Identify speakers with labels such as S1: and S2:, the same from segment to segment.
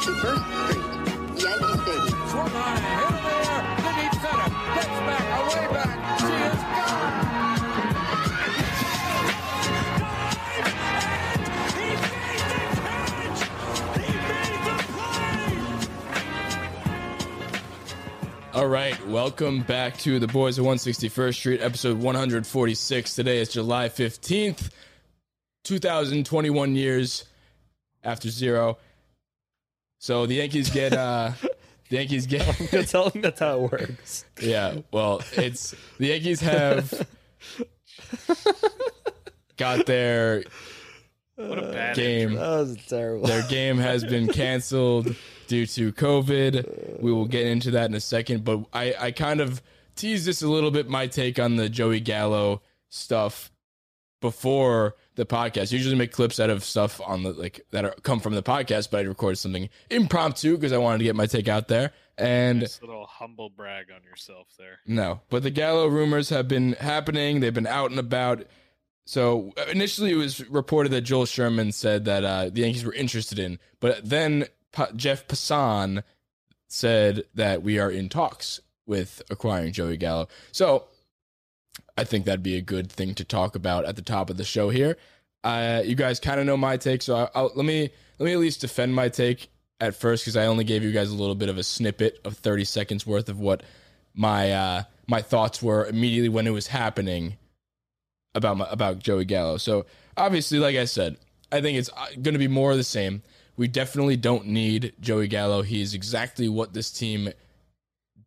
S1: 161st Street, Yankee Stadium.
S2: Swung on and hit in the air to deep center. Gets back, away back. She is gone.
S3: All right, welcome back to the Boys of 161st Street, episode 146. Today is July 15th, 2021 years after zero. So the Yankees get, uh, the Yankees get,
S4: Tell them that's how it works.
S3: yeah, well, it's, the Yankees have got their
S5: What a bad
S3: game.
S4: That was terrible.
S3: Their game has been canceled due to COVID. We will get into that in a second, but I, I kind of teased this a little bit my take on the Joey Gallo stuff before the podcast. Usually make clips out of stuff on the like that are come from the podcast, but I recorded something impromptu because I wanted to get my take out there. And
S5: Nice little humble brag on yourself there.
S3: no, but the Gallo rumors have been happening. They've been out and about. So initially, it was reported that Joel Sherman said that uh, the Yankees were interested in, but then Pa- Jeff Passan said that we are in talks with acquiring Joey Gallo. So I think that'd be a good thing to talk about at the top of the show here. Uh, you guys kind of know my take, so I'll, I'll, let me let me at least defend my take at first because I only gave you guys a little bit of a snippet of 30 seconds worth of what my uh, my thoughts were immediately when it was happening about my, about Joey Gallo. So obviously, like I said, I think it's going to be more of the same. We definitely don't need Joey Gallo. He's exactly what this team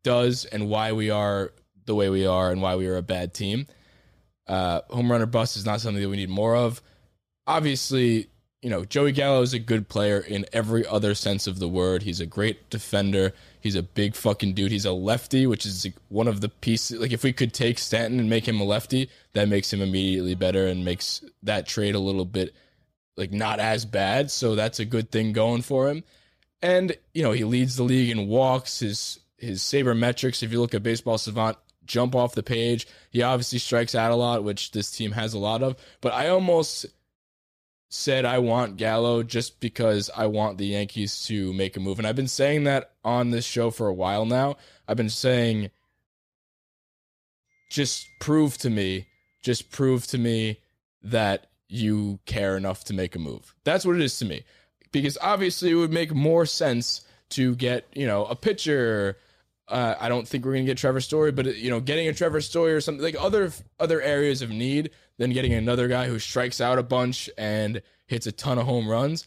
S3: does and why we are the way we are and why we are a bad team. Uh, home run or bust is not something that we need more of. Obviously, you know, Joey Gallo is a good player in every other sense of the word. He's a great defender. He's a big fucking dude. He's a lefty, which is one of the pieces. Like, if we could take Stanton and make him a lefty, that makes him immediately better and makes that trade a little bit like not as bad. So that's a good thing going for him. And you know, he leads the league in walks. His his saber metrics, if you look at Baseball Savant, jump off the page. He obviously strikes out a lot, which this team has a lot of. But I almost said I want Gallo just because I want the Yankees to make a move. And I've been saying that on this show for a while now. I've been saying just prove to me, just prove to me that you care enough to make a move. That's what it is to me. Because obviously it would make more sense to get, you know, a pitcher. Uh, I don't think we're gonna get Trevor Story, but you know, getting a Trevor Story or something like other other areas of need than getting another guy who strikes out a bunch and hits a ton of home runs.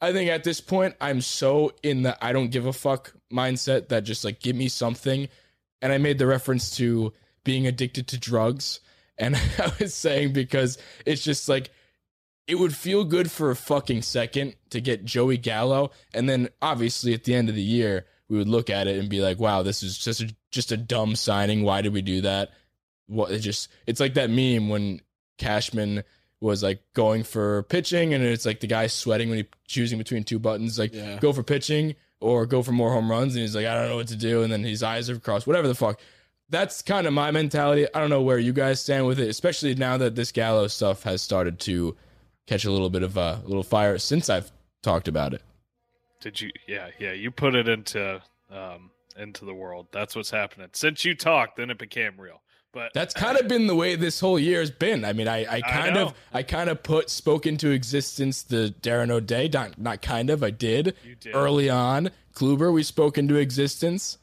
S3: I think at this point, I'm so in the I don't give a fuck mindset that just like give me something. And I made the reference to being addicted to drugs. And I was saying because it's just like it would feel good for a fucking second to get Joey Gallo. And then obviously at the end of the year, we would look at it and be like, wow, this is just a, just a dumb signing. Why did we do that? What it just it's like that meme when Cashman was like going for pitching and it's like the guy sweating when he choosing between two buttons, like
S4: Yeah.
S3: go for pitching or go for more home runs. And he's like, I don't know what to do. And then his eyes are crossed, whatever the fuck. That's kind of my mentality. I don't know where you guys stand with it, especially now that this Gallo stuff has started to catch a little bit of uh, a little fire since I've talked about it.
S5: Did you? Yeah, yeah. You put it into um into the world. That's what's happening. Since you talked, then it became real. But
S3: That's kind of been the way this whole year has been. I mean, I, I kind
S5: know.
S3: of I kind of put spoke into existence the Darren O'Day. Not not kind of. I did,
S5: You did.
S3: early on. Kluber, we spoke into existence.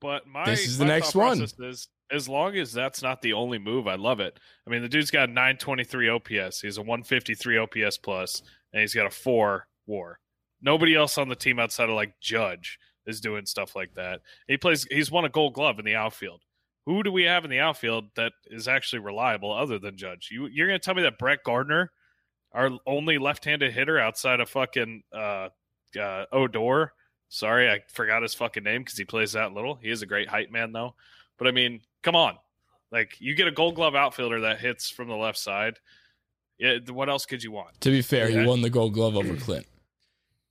S5: But my
S3: This is the
S5: my
S3: next one.
S5: Is, as long as that's not the only move, I love it. I mean, the dude's got 923 OPS. He's a 153 OPS plus, and he's got a four WAR. Nobody else on the team outside of like Judge is doing stuff like that. He plays. He's won a Gold Glove in the outfield. who do we have in the outfield that is actually reliable other than Judge? You you're gonna tell me that Brett Gardner, our only left-handed hitter outside of fucking uh, uh, Odor. Sorry, I forgot his fucking name because he plays that little. He is a great height man though. But I mean, come on, like you get a Gold Glove outfielder that hits from the left side. Yeah, what else could you want?
S3: To be fair,
S5: Yeah.
S3: he won the Gold Glove over Clint.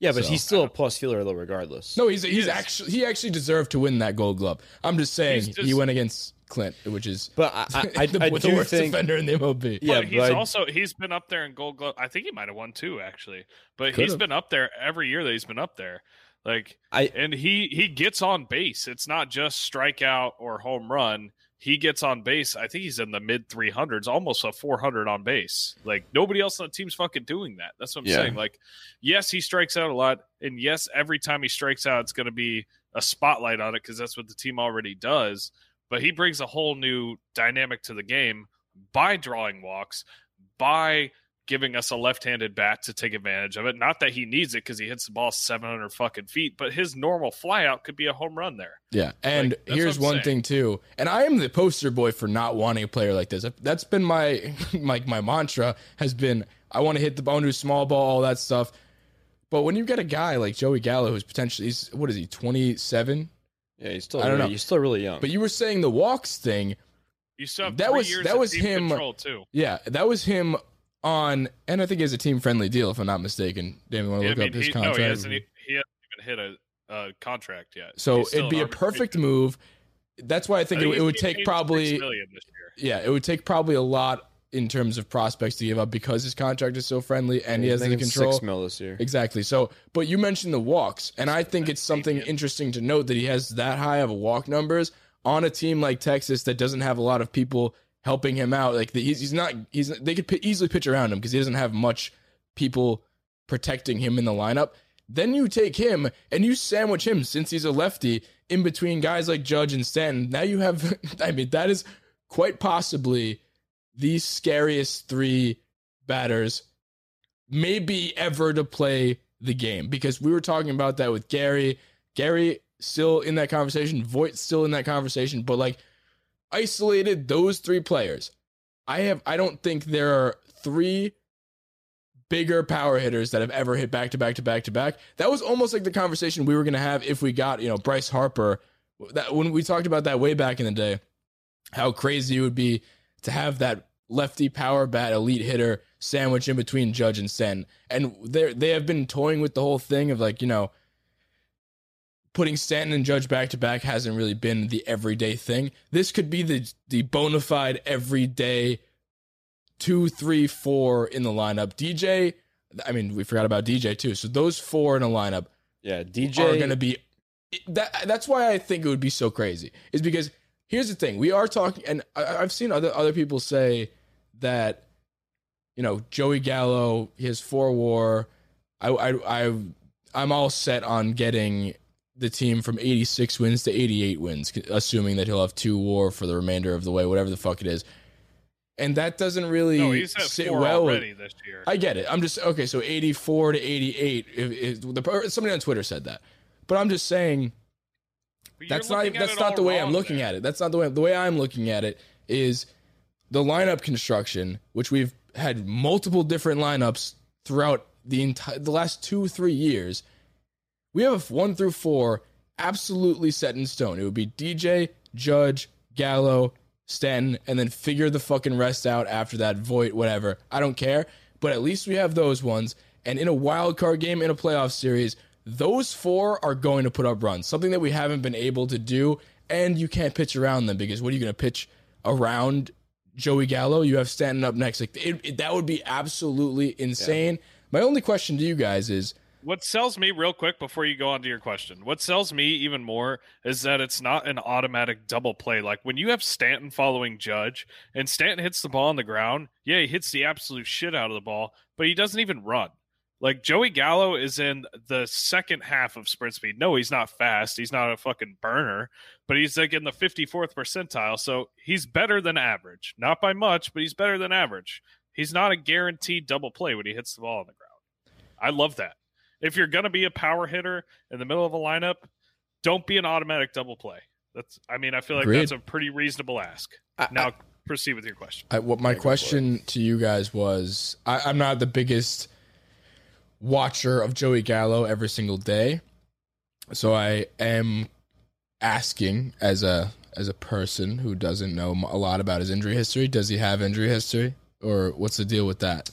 S4: Yeah, but
S3: So-
S4: he's still a plus fielder though, regardless.
S3: No, he's he's
S5: is.
S3: actually he actually deserved to win that Gold Glove. I'm just saying
S5: He's
S3: he went against Clint, which is
S4: But I, I, I,
S3: the,
S4: I
S3: the
S4: do
S3: worst
S4: think
S3: defender in the MLB.
S4: Yeah,
S5: but he's
S4: but I-
S5: also he's been up there in Gold Glove. I think he might have won two actually, but he's
S3: Could've.
S5: been up there every year that he's been up there. Like,
S4: I
S5: and he he gets on base. It's not just strikeout or home run. He gets on base. I think he's in the mid 300s, almost a 400 on base. Like nobody else on the team's fucking doing that. That's what I'm
S4: Yeah.
S5: saying. Like, yes, he strikes out a lot, and yes, every time he strikes out, it's going to be a spotlight on it because that's what the team already does. But he brings a whole new dynamic to the game by drawing walks, by giving us a left-handed bat to take advantage of it. Not that he needs it because he hits the ball 700 fucking feet, but his normal flyout could be a home run there.
S3: Yeah, and
S5: Like,
S3: here's one
S5: saying.
S3: thing too, and I am the poster boy for not wanting a player like this. That's been my like my mantra has been I want to hit the bone do small ball, all that stuff. But when you get a guy like Joey Gallo, who's potentially he's what is he, 27?
S4: yeah, he's still
S3: I don't
S4: really,
S3: know.
S4: he's still really young.
S3: But you were saying the walks thing,
S5: You still have
S3: That
S5: three
S3: was-
S5: years
S3: that was him-
S5: control too.
S3: yeah, that was him on, and I think he has a team friendly deal if I'm not mistaken. Damn, you want to
S5: Yeah,
S3: look
S5: I
S3: up his
S5: he,
S3: contract?
S5: no, he hasn't, he hasn't even hit a, a contract yet.
S3: so it'd be a perfect
S5: arbitration.
S3: move. That's why I think
S5: I
S3: it,
S5: think
S3: it would take probably
S5: six million this year.
S3: yeah, it would take probably a lot in terms of prospects to give up because his contract is so friendly and he
S4: He's
S3: has the control.
S4: six mil this year.
S3: Exactly. So, but you mentioned the walks, and I think it's something interesting to note that he has that high of walk numbers on a team like Texas that doesn't have a lot of people helping him out. Like the, he's, he's not he's they could p- easily pitch around him because he doesn't have much people protecting him in the lineup. Then you take him and you sandwich him since he's a lefty in between guys like Judge and Stanton. Now you have, I mean, that is quite possibly the scariest three batters maybe ever to play the game because we were talking about that with Gary. Gary still in that conversation, Voit still in that conversation, but like isolated those three players. I have I don't think there are three bigger power hitters that have ever hit back to back to back to back. That was almost like the conversation we were going to have if we got, you know, Bryce Harper. That when we talked about that way back in the day, how crazy it would be to have that lefty power bat elite hitter sandwich in between Judge and Sen. And they they have been toying with the whole thing of like, you know, putting Stanton and Judge back to back hasn't really been the everyday thing. This could be the the bona fide everyday two, three, four in the lineup. DJ, I mean, we forgot about DJ too. So those four in a lineup
S4: Yeah, DJ
S3: are going to be that. That's why I think it would be so crazy. Is because here's the thing: we are talking, and I, I've seen other other people say that you know Joey Gallo, has four WAR. I I I I'm all set on getting the team from 86 wins to 88 wins, assuming that he'll have two WAR for the remainder of the way, whatever the fuck it is. And that doesn't really
S5: No,
S3: sit well
S5: already this year.
S3: I get it. I'm just okay. So 84 to 88. If, if the somebody on Twitter said that, but I'm just saying that's not that's not the way I'm looking
S5: there.
S3: at it. That's not the way the way I'm looking at it is the lineup construction, which we've had multiple different lineups throughout the entire the last two three years. We have one through four absolutely set in stone. It would be DJ, Judge, Gallo, Stanton, and then figure the fucking rest out after that. Voit, whatever. I don't care. But at least we have those ones. And in a wild card game in a playoff series, those four are going to put up runs. Something that we haven't been able to do. And you can't pitch around them because what are you going to pitch around Joey Gallo? You have Stanton up next. Like it, it- that would be absolutely insane. My only question to you guys is
S5: What sells me real quick before you go on to your question, what sells me even more is that it's not an automatic double play. Like when you have Stanton following Judge and Stanton hits the ball on the ground, yeah, he hits the absolute shit out of the ball, but he doesn't even run. Like Joey Gallo is in the second half of sprint speed. No, he's not fast. He's not a fucking burner, but he's like in the 54th percentile. So he's better than average. Not by much, but he's better than average. He's not a guaranteed double play when he hits the ball on the ground. I love that. If you're going to be a power hitter in the middle of a lineup, don't be an automatic double play. That's. I mean, I feel like
S3: Agreed.
S5: that's a pretty reasonable ask.
S4: I-
S5: now proceed with your question.
S3: I, what my
S4: Yeah, go
S3: question to you guys was I, I'm not the biggest watcher of Joey Gallo every single day. So I am asking as a as a person who doesn't know a lot about his injury history, does he have injury history or what's the deal with that?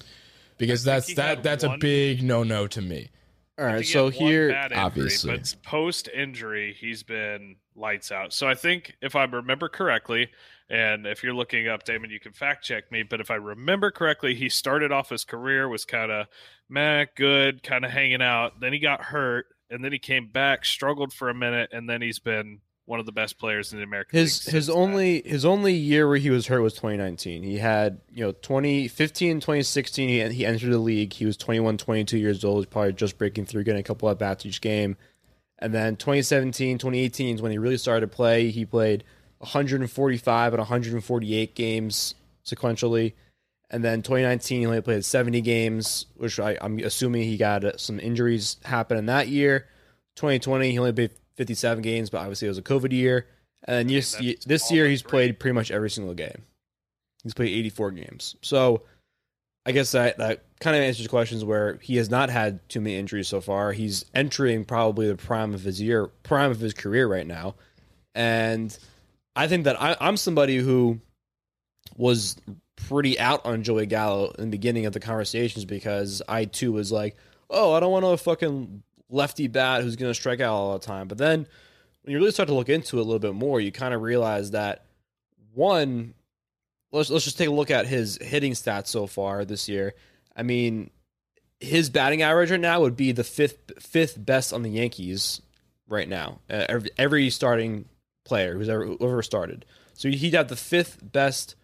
S3: Because that's that
S5: had
S3: that's a big no-no to me.
S4: All right, so here,
S5: injury,
S3: obviously.
S5: but post injury, he's been lights out. So I think if I remember correctly, and if you're looking up, Damon, you can fact check me. But if I remember correctly, he started off his career was kind of meh, good, kind of hanging out. Then he got hurt, and then he came back, struggled for a minute, and then he's been one of the best players in the American
S4: his
S5: League
S4: his only his only year where he was hurt was 2019. He had, you know, 2015, 2016 he, he entered the league. He was 21, 22 years old, He's probably just breaking through, getting a couple at bats each game. And then 2017, 2018 is when he really started to play. He played 145 and 148 games sequentially. And then 2019, he only played 70 games, which I, I'm assuming he got some injuries happen in that year. 2020, he only played 57 games, but obviously it was a COVID year. And yes, this year he's played pretty much every single game. He's played 84 games. So I guess that, that kind of answers questions where he has not had too many injuries so far. He's entering probably the prime of his year, prime of his career right now. And I think that I, I'm somebody who was pretty out on Joey Gallo in the beginning of the conversations because I too was like, oh, I don't want to fucking lefty bat who's going to strike out all the time. But then when you really start to look into it a little bit more, you kind of realize that one, let's let's just take a look at his hitting stats so far this year. I mean, his batting average right now would be the fifth fifth best on the Yankees right now. Uh, every, every starting player who's ever whoever started, so he'd have the fifth best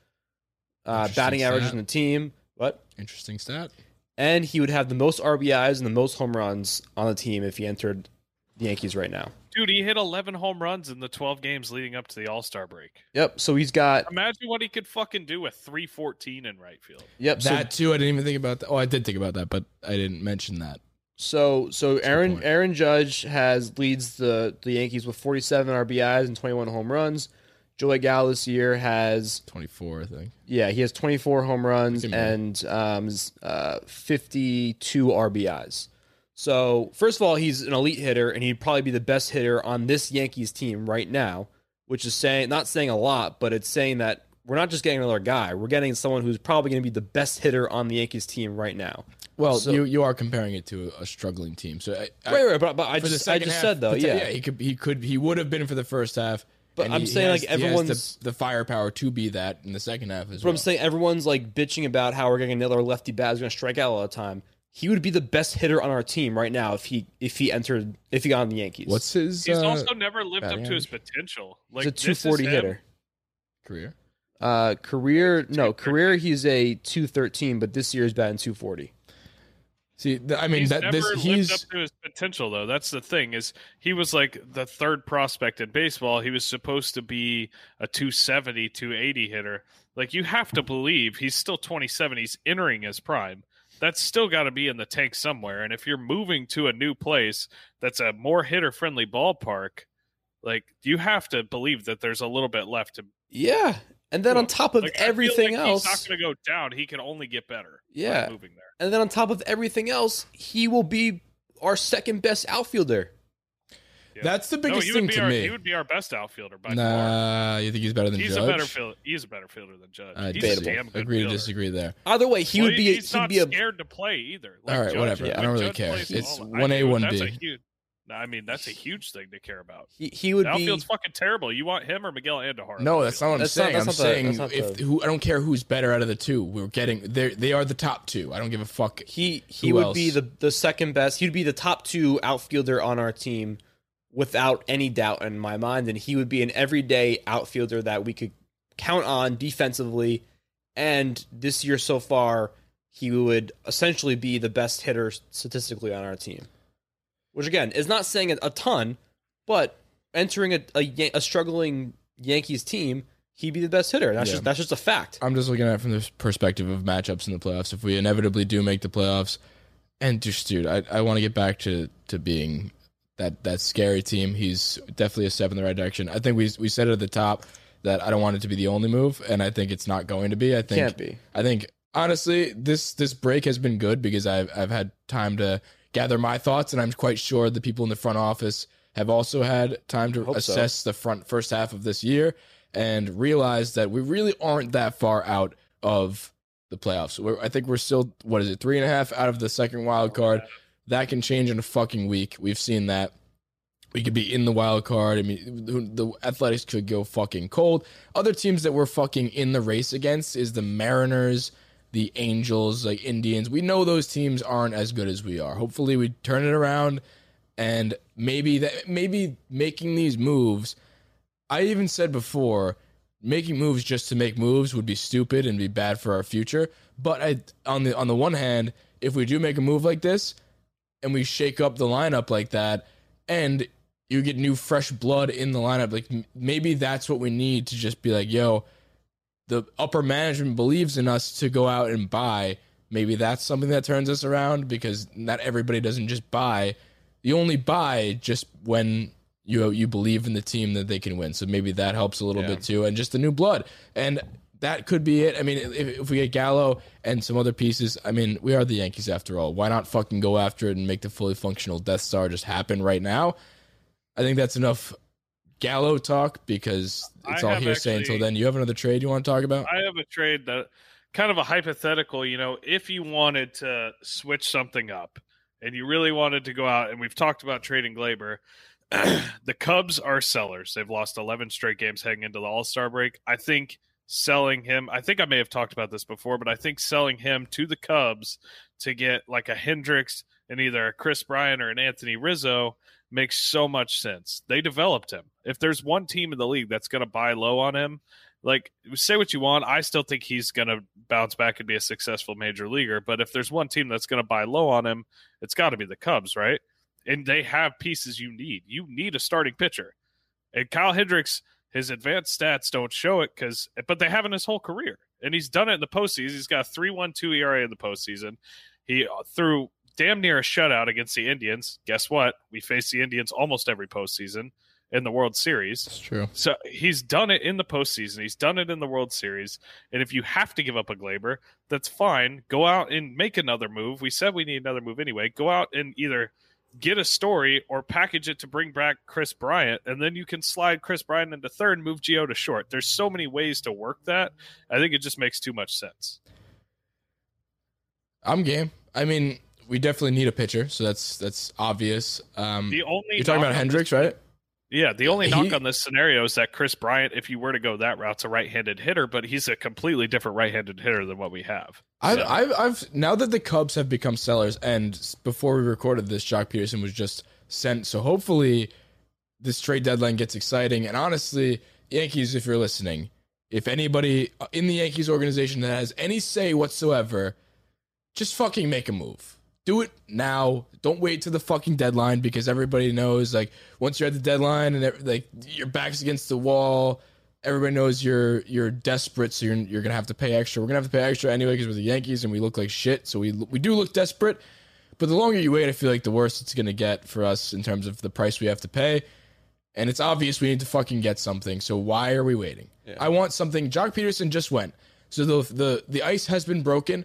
S4: uh, batting average
S3: stat.
S4: on the team. What?
S3: Interesting stat.
S4: And he would have the most RBIs and the most home runs on the team if he entered the Yankees right now.
S5: Dude, he hit 11 home runs in the 12 games leading up to the All Star break.
S4: Yep. So he's got.
S5: Imagine what he could fucking do with 314 in right field.
S4: Yep. So
S3: That too, I didn't even think about that. Oh, I did think about that, but I didn't mention that.
S4: So so
S3: a
S4: Aaron. Aaron Judge has leads the the Yankees with 47 RBIs and 21 home runs. Joey Gallo this year has
S3: 24, I think.
S4: yeah he has 24 home runs and um uh 52 RBIs. So first of all, he's an elite hitter and he'd probably be the best hitter on this Yankees team right now, which is saying not saying a lot, but it's saying that we're not just getting another guy. We're getting someone who's probably going to be the best hitter on the Yankees team right now.
S3: Well,
S4: So-
S3: you you are comparing it to a struggling team. So I, I,
S4: Right, right, but, but I just, I just
S3: half,
S4: said though,
S3: poten-
S4: yeah,
S3: he could he could he would have been for the first half.
S4: But
S3: and
S4: I'm
S3: he-
S4: saying,
S3: he
S4: like,
S3: has- he has
S4: everyone's-
S3: the, the firepower to be that in the second half as
S4: But
S3: well.
S4: I'm saying everyone's like bitching about how we're getting another lefty bat who's going to strike out all the time. He would be the best hitter on our team right now if he if he entered if he got on the Yankees.
S3: What's his
S5: He's
S3: uh,
S5: also never lived up
S3: batting
S5: to his potential. Like
S4: He's a 240 hitter.
S3: career?
S4: Uh, career no career he's a 213, but this year he's batting 240.
S3: See, th- I mean
S5: he's
S3: that
S5: never
S3: this
S5: lived
S3: he's
S5: up to his potential though. That's the thing is he was like the third prospect in baseball. He was supposed to be a 270, 280 hitter. Like you have to believe he's still 27. He's entering his prime. That's still got to be in the tank somewhere. And if you're moving to a new place that's a more hitter friendly ballpark, like you have to believe that there's a little bit left to.
S4: Yeah, and then on top of
S5: Like, I feel
S4: everything
S5: like
S4: else,
S5: he's not going to go down. He can only get better. by
S4: Yeah.
S5: moving there.
S4: and then on top of everything else, he will be our second best outfielder.
S5: Yeah.
S3: that's the biggest
S5: he
S3: thing to
S5: our,
S3: me.
S5: He would be our best outfielder by far.
S3: nah, you think he's better than
S5: He's
S3: Judge?
S5: a better fielder. He's a better fielder than Judge.
S3: Uh,
S5: he's
S4: debatable.
S5: a damn good
S3: Agree to disagree there.
S4: Either way, he
S5: Well,
S4: would be
S5: He's
S4: he'd
S5: not
S4: be a
S5: scared to play either.
S3: All right,
S5: Judge-
S3: whatever.
S4: I
S3: don't really
S5: Judge
S3: care. It's
S5: one A,
S3: 1B.
S5: That's a huge. no, I mean, that's a huge thing to care about.
S4: he, he would
S5: The outfield's
S4: be
S5: fucking terrible. You want him or Miguel Andujar?
S3: No, that's not what I'm
S4: That's
S3: saying.
S4: that's
S3: I'm
S4: the-
S3: saying if
S4: the-
S3: who I don't care who's better out of the two. We're getting they they are the top two. I don't give a fuck.
S4: he he
S3: Who
S4: would be the the second best. He'd be the top two outfielder on our team without any doubt in my mind, and he would be an everyday outfielder that we could count on defensively. And this year so far, he would essentially be the best hitter statistically on our team. Which again is not saying a, a ton, but entering a, a a struggling Yankees team, he'd be the best hitter. That's
S3: Yeah.
S4: just that's just a fact.
S3: I'm just looking at it from the perspective of matchups in the playoffs. If we inevitably do make the playoffs, and just dude, I, I want to get back to to being that that scary team. He's definitely a step in the right direction. I think we we said it at the top that I don't want it to be the only move, and I think it's not going to be. I think
S4: Can't be.
S3: I think honestly, this this break has been good because I've I've had time to gather my thoughts, and I'm quite sure the people in the front office have also had time to
S4: Hope so.
S3: assess the front first half of this year and realize that we really aren't that far out of the playoffs. We're, I think we're still what is it three and a half out of the second wild card. That can change in a fucking week. We've seen that. We could be in the wild card. I mean, the the Athletics could go fucking cold. Other teams that we're fucking in the race against is the Mariners, the Angels, like Indians. We know those teams aren't as good as we are. Hopefully, we turn it around, and maybe that maybe making these moves. I even said before, making moves just to make moves would be stupid and be bad for our future. But I, on the on the one hand, if we do make a move like this, and we shake up the lineup like that, and you get new fresh blood in the lineup, like maybe that's what we need to just be like, yo, the upper management believes in us to go out and buy. Maybe that's something that turns us around because not everybody doesn't just buy. You only buy just when you you believe in the team that they can win. So maybe that helps a little
S4: Yeah.
S3: bit too, and just the new blood. And that could be it. I mean, if, if we get Gallo and some other pieces, I mean, we are the Yankees after all. Why not fucking go after it and make the fully functional Death Star just happen right now? I think that's enough Gallo talk because it's
S5: I
S3: all
S5: have
S3: hearsay until then. You have another trade you want to talk about?
S5: I have a trade that kind of a hypothetical, you know, if you wanted to switch something up and you really wanted to go out and we've talked about trading Gleyber, the Cubs are sellers. They've lost 11 straight games heading into the All-Star break. I think selling him, I think I may have talked about this before, but I think selling him to the Cubs to get like a Hendricks and either a Kris Bryant or an Anthony Rizzo makes so much sense. They developed him. If there's one team in the league that's going to buy low on him, like say what you want, I still think he's going to bounce back and be a successful major leaguer. But if there's one team that's going to buy low on him, it's got to be the Cubs, right? And they have pieces you need. You need a starting pitcher. And Kyle Hendricks, his advanced stats don't show it because, but they have in his whole career, and he's done it in the postseason. He's got a three one two ERA in the postseason. He uh, threw damn near a shutout against the Indians. Guess what? We face the Indians almost every postseason in the World Series.
S3: It's true.
S5: So he's done it in the postseason. He's done it in the World Series. And if you have to give up a Gleyber, that's fine. Go out and make another move. We said we need another move anyway. Go out and either get a story or package it to bring back Kris Bryant, and then you can slide Kris Bryant into third and move Gio to short. There's so many ways to work that. I think it just makes too much sense.
S3: I'm game. I mean, we definitely need a pitcher, so that's that's obvious. Um,
S5: The only
S3: you're talking about Hendricks,
S5: this-
S3: right?
S5: Yeah, the only
S3: He-
S5: knock on this scenario is that Kris Bryant, if you were to go that route, is a right-handed hitter, but he's a completely different right-handed hitter than what we have.
S3: I've,
S5: So-
S3: I've, I've now that the Cubs have become sellers, and before we recorded this, Joc Pederson was just sent. So hopefully, this trade deadline gets exciting. And honestly, Yankees, if you're listening, if anybody in the Yankees organization that has any say whatsoever, just fucking make a move. Do it now. Don't wait to the fucking deadline because everybody knows like once you're at the deadline and like your back's against the wall, everybody knows you're you're desperate, so you're you're gonna have to pay extra. We're gonna have to pay extra anyway because we're the Yankees and we look like shit. So we we do look desperate. But the longer you wait, I feel like the worse it's gonna get for us in terms of the price we have to pay. And it's obvious we need to fucking get something. So why are we waiting? I want something. Joc Pederson just went. So the the the ice has been broken.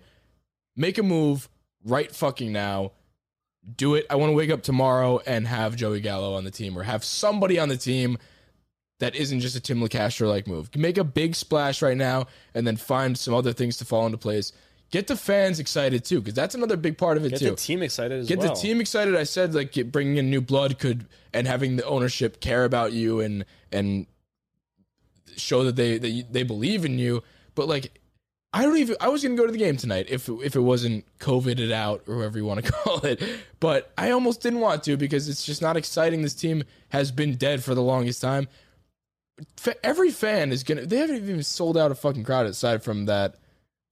S3: Make a move right fucking now. Do it. I want to wake up tomorrow and have Joey Gallo on the team or have somebody on the team that isn't just a Tim Locastro like move. Make a big splash right now and then find some other things to fall into place. Get the fans excited too, because that's another big part of it
S4: Get
S3: too
S4: the team excited as
S3: get
S4: well.
S3: the team excited. I said like bringing in new blood could and having the ownership care about you and and show that they that you, they believe in you. But like, I don't even. I was gonna go to the game tonight if if it wasn't covided out or whatever you want to call it. But I almost didn't want to because it's just not exciting. This team has been dead for the longest time. Every fan is gonna. They haven't even sold out a fucking crowd aside from that.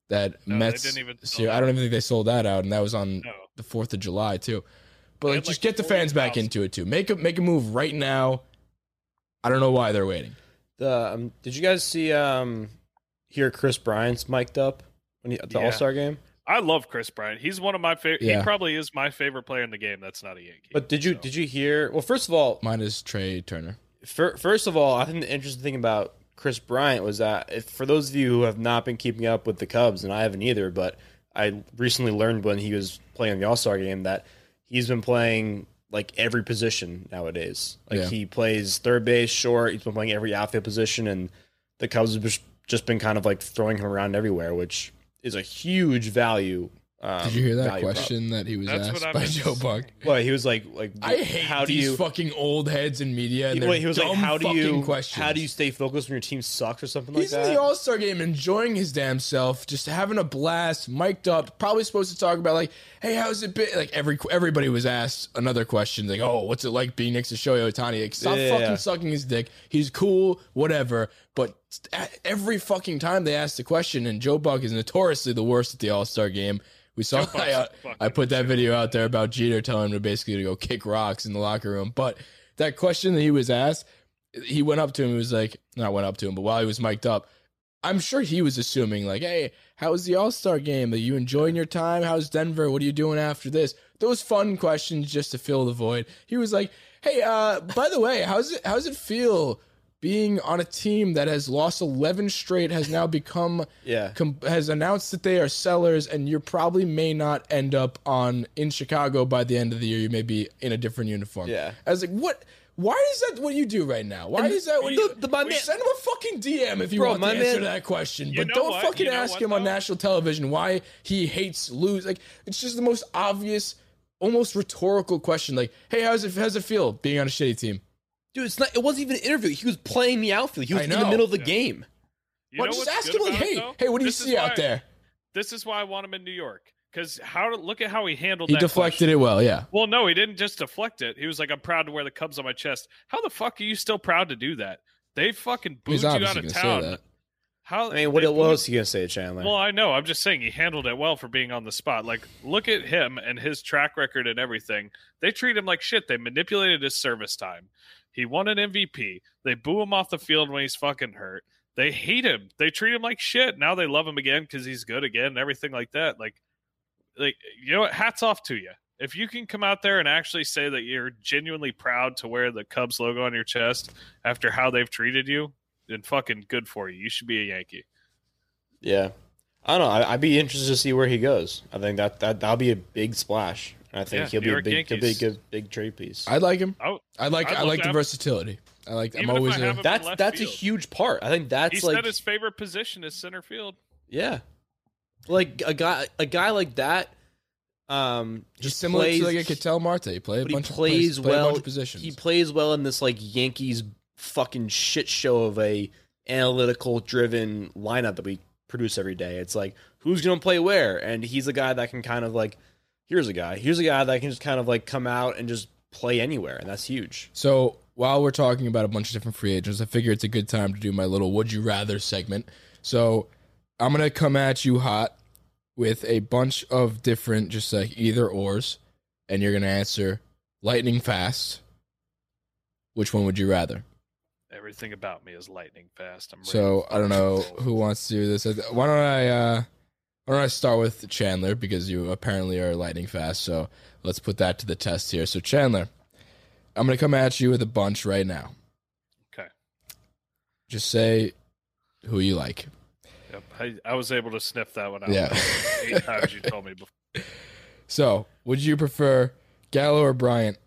S3: That
S5: No, they
S3: Mets.
S5: didn't even
S3: series. I don't even think they sold that out, and that was on
S5: No.
S3: the Fourth of July too. But like, just
S5: like,
S3: get the fans back into it too. Make a make a move right now. I don't know why they're waiting.
S4: The um, did you guys see um hear Kris Bryant's mic'd up when he, at the
S5: Yeah.
S4: All Star game?
S5: I love Kris Bryant. He's one of my favorite.
S3: Yeah.
S5: He probably is my favorite player in the game. That's not a Yankee.
S4: But did you
S5: So-
S4: did you hear? Well, first of all,
S3: Mine is Trea Turner.
S4: fir- first of all, I think the interesting thing about Kris Bryant was that if, for those of you who have not been keeping up with the Cubs, and I haven't either, but I recently learned when he was playing the All Star game that he's been playing like every position nowadays. Like
S3: Yeah.
S4: he plays third base, short. He's been playing every outfield position, and the Cubs have just- been kind of like throwing him around everywhere, which is a huge value. Um,
S3: Did you hear that
S4: value prop.
S3: question that he was
S5: That's
S3: asked by Joe. Buck?
S4: Well, he was like, like,
S3: I hate
S4: how do
S3: these
S4: you?
S3: fucking old heads in media and their
S4: Wait, he was
S3: dumb
S4: like, how do you?
S3: questions.
S4: How do you stay focused when your team sucks or something
S3: He's
S4: like that?
S3: He's in the All Star game, enjoying his damn self, just having a blast, mic'd up. Probably supposed to talk about like, hey, how's it been? Like every everybody was asked another question, like, oh, what's it like being next to Shohei Ohtani? Like, stop
S4: Yeah.
S3: fucking sucking his dick. He's cool, whatever. But every fucking time they ask the question, and Joe Buck is notoriously the worst at the All Star game. We saw. I, uh, I put that video out there about Jeter telling him to basically to go kick rocks in the locker room. But that question that he was asked, he went up to him. He was like, not went up to him, but while he was mic'd up, I'm sure he was assuming like, hey, how was the All Star game? Are you enjoying your time? How's Denver? What are you doing after this? Those fun questions just to fill the void. He was like, hey, uh, by the way, how's it? How's it feel? Being on a team that has lost 11 straight has now become
S4: Yeah.
S3: com- has announced that they are sellers, and you probably may not end up on in Chicago by the end of the year. You may be in a different uniform.
S4: Yeah.
S3: I was like, what? Why is that what you do right now? Why
S4: And
S3: is that what you?
S4: the- the- my man-
S3: send him a fucking DM if you
S4: Bro,
S3: want
S4: my
S3: to answer
S4: man-
S3: that question, but don't
S5: what?
S3: fucking
S5: You know
S3: ask
S5: what,
S3: him on national television why he hates lose. Like it's just the most obvious, almost rhetorical question. Like, hey, how's it? How's it feel being on a shitty team?
S4: Dude, it's not. It wasn't even an interview. He was playing the outfield. He was in the middle of the
S5: Yeah.
S4: game.
S5: You
S3: Well,
S5: know
S3: just
S5: what's
S3: ask
S5: good
S3: him like,
S5: about it,
S3: hey,
S5: though?
S3: hey, what do you
S5: This is
S3: see out
S5: why-
S3: there?
S5: This is why I want him in New York. Because how look at how he handled
S3: He
S5: that
S3: deflected
S5: question.
S3: it well. Yeah.
S5: Well, no, he didn't just deflect it. He was like, "I'm proud to wear the Cubs on my chest." How the fuck are you still proud to do that? They fucking booed you out of
S3: gonna say
S5: town.
S3: that.
S5: How?
S4: I mean, what,
S5: they
S4: what
S5: booed-
S4: else are you gonna say, Chandler?
S5: Well, I know. I'm just saying he handled it well for being on the spot. Like, look at him and his track record and everything. They treat him like shit. They manipulated his service time. He won an MVP. They boo him off the field when he's fucking hurt. They hate him. They treat him like shit. Now they love him again because he's good again and everything like that. Like, like you know what? Hats off to you. If you can come out there and actually say that you're genuinely proud to wear the Cubs logo on your chest after how they've treated you, then fucking good for you. You should be a Yankee.
S4: yeah, I don't know. I'd be interested to see where he goes. I think that that that'll be a big splash. I think
S5: Yeah,
S4: he'll
S5: New
S4: be a big, he'll be a
S5: Yankees.
S4: good big trade piece.
S3: I like him.
S5: Oh,
S3: I like.
S5: I'd
S3: I like
S5: to
S3: the
S5: have-
S3: versatility. I like. I'm
S5: Even I
S3: always.
S5: have
S3: A,
S5: him-
S4: that's
S5: left
S4: that's a huge part. I think that's
S5: he
S4: like
S5: said his favorite position is center field.
S4: yeah, like a guy a guy like that. Um,
S3: just
S4: just
S3: similar
S4: plays,
S3: to like a Ketel Marte. Play a
S4: but he plays
S3: of plays, play a
S4: well.
S3: bunch of positions.
S4: He plays well in this like Yankees fucking shit show of a analytical driven lineup that we produce every day. It's like who's gonna play where, and he's a guy that can kind of like here's a guy, here's a guy that can just kind of like come out and just play anywhere, and that's huge.
S3: So while we're talking about a bunch of different free agents, I figure it's a good time to do my little "Would you rather" segment. So I'm gonna come at you hot with a bunch of different, just like either ors, and you're gonna answer lightning fast. Which one would you rather?
S5: Everything about me is lightning fast. I'm
S3: So I don't know who wants to do this. Why don't I? uh Why don't I start with Chandler because you apparently are lightning fast. So let's put that to the test here. So Chandler, I'm gonna come at you with a bunch right now.
S5: Okay.
S3: Just say who you like.
S5: Yep. I, I was able to sniff that one out.
S3: Yeah.
S5: Eight times you told me before.
S3: So would you prefer Gallo or Bryant?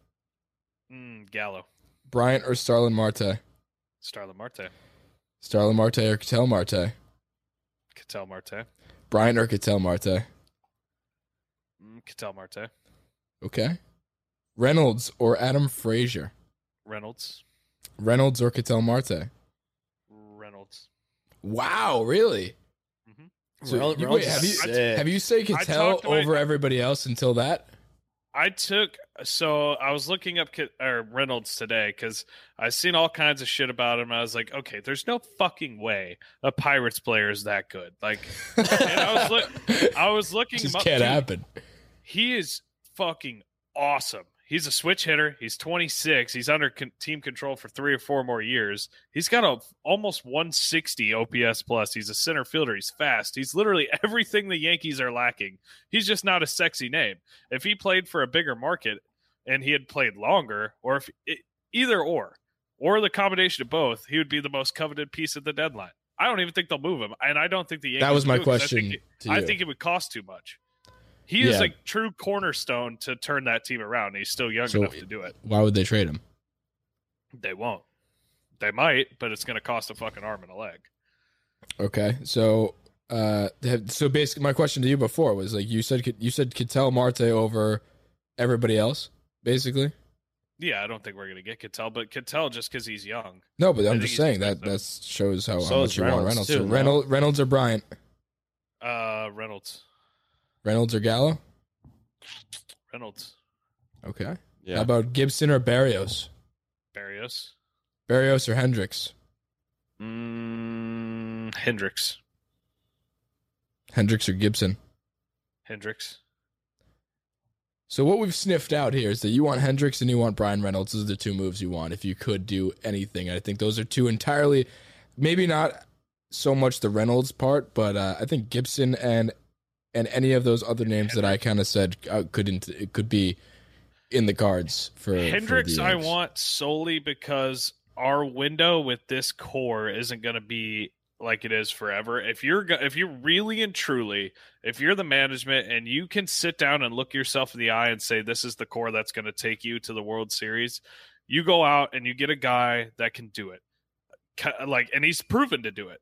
S5: Mm, Gallo,
S3: Bryant or Starlin Marte?
S5: Starlin Marte,
S3: Starlin Marte or Ketel Marte?
S5: Ketel Marte,
S3: Bryant or Ketel Marte?
S5: mm, Ketel Marte,
S3: Okay. Reynolds or Adam Frazier?
S5: Reynolds,
S3: Reynolds or Ketel Marte?
S5: Reynolds.
S3: Wow, really? So
S4: Reynolds-
S3: you- wait, have you
S4: sick.
S3: have you say Ketel
S5: talked to my-
S3: over everybody else until that?
S5: I took so I was looking up or Reynolds today because I seen all kinds of shit about him. I was like, okay, there's no fucking way a Pirates player is that good. Like, I was I was looking
S3: Just
S5: him up.
S3: can't
S5: Dude,
S3: happen.
S5: He is fucking awesome. He's a switch hitter. He's 26. He's under con- team control for three or four more years. He's got a almost 160 OPS plus. He's a center fielder. He's fast. He's literally everything the Yankees are lacking. He's just not a sexy name. If he played for a bigger market and he had played longer, or if it, either or, or the combination of both, he would be the most coveted piece at the deadline. I don't even think they'll move him, and I don't think the Yankees
S3: That was my
S5: 'cause I
S3: question
S5: think, I think it would cost too much. He is a true cornerstone to turn that team around. He's still young
S3: So-
S5: enough to do it.
S3: Why would they trade him?
S5: They won't. They might, but it's going to cost a fucking arm and a leg.
S3: Okay, so uh, so basically, my question to you before was like you said you said Ketel Marte over everybody else, basically.
S5: Yeah, I don't think we're going to get Ketel, but Ketel just because he's young.
S3: No, but
S5: I
S3: I'm just saying that
S5: expensive.
S3: that shows how,
S4: So
S3: how
S4: is
S3: much you want
S4: Reynolds,
S3: Reynolds.
S4: too,
S3: so
S4: no?
S3: Reynolds, Reynolds or Bryant,
S5: Uh, Reynolds.
S3: Reynolds or Gallo.
S5: Reynolds.
S3: Okay.
S4: Yeah.
S3: How about Gibson or Berrios?
S5: Berrios.
S3: Berrios or Hendricks?
S5: Mm, Hendricks.
S3: Hendricks or Gibson?
S5: Hendricks.
S3: So what we've sniffed out here is that you want Hendricks and you want Bryan Reynolds. Those are the two moves you want if you could do anything. I think those are two entirely, maybe not so much the Reynolds part, but uh, I think Gibson and and any of those other names that I kind of said uh, couldn't it could be in the cards for for
S5: Hendricks,
S3: the
S5: I want solely because our window with this core isn't going to be like it is forever. If you're if you're really and truly, if you're the management and you can sit down and look yourself in the eye and say this is the core that's going to take you to the World Series, you go out and you get a guy that can do it. Like and he's proven to do it.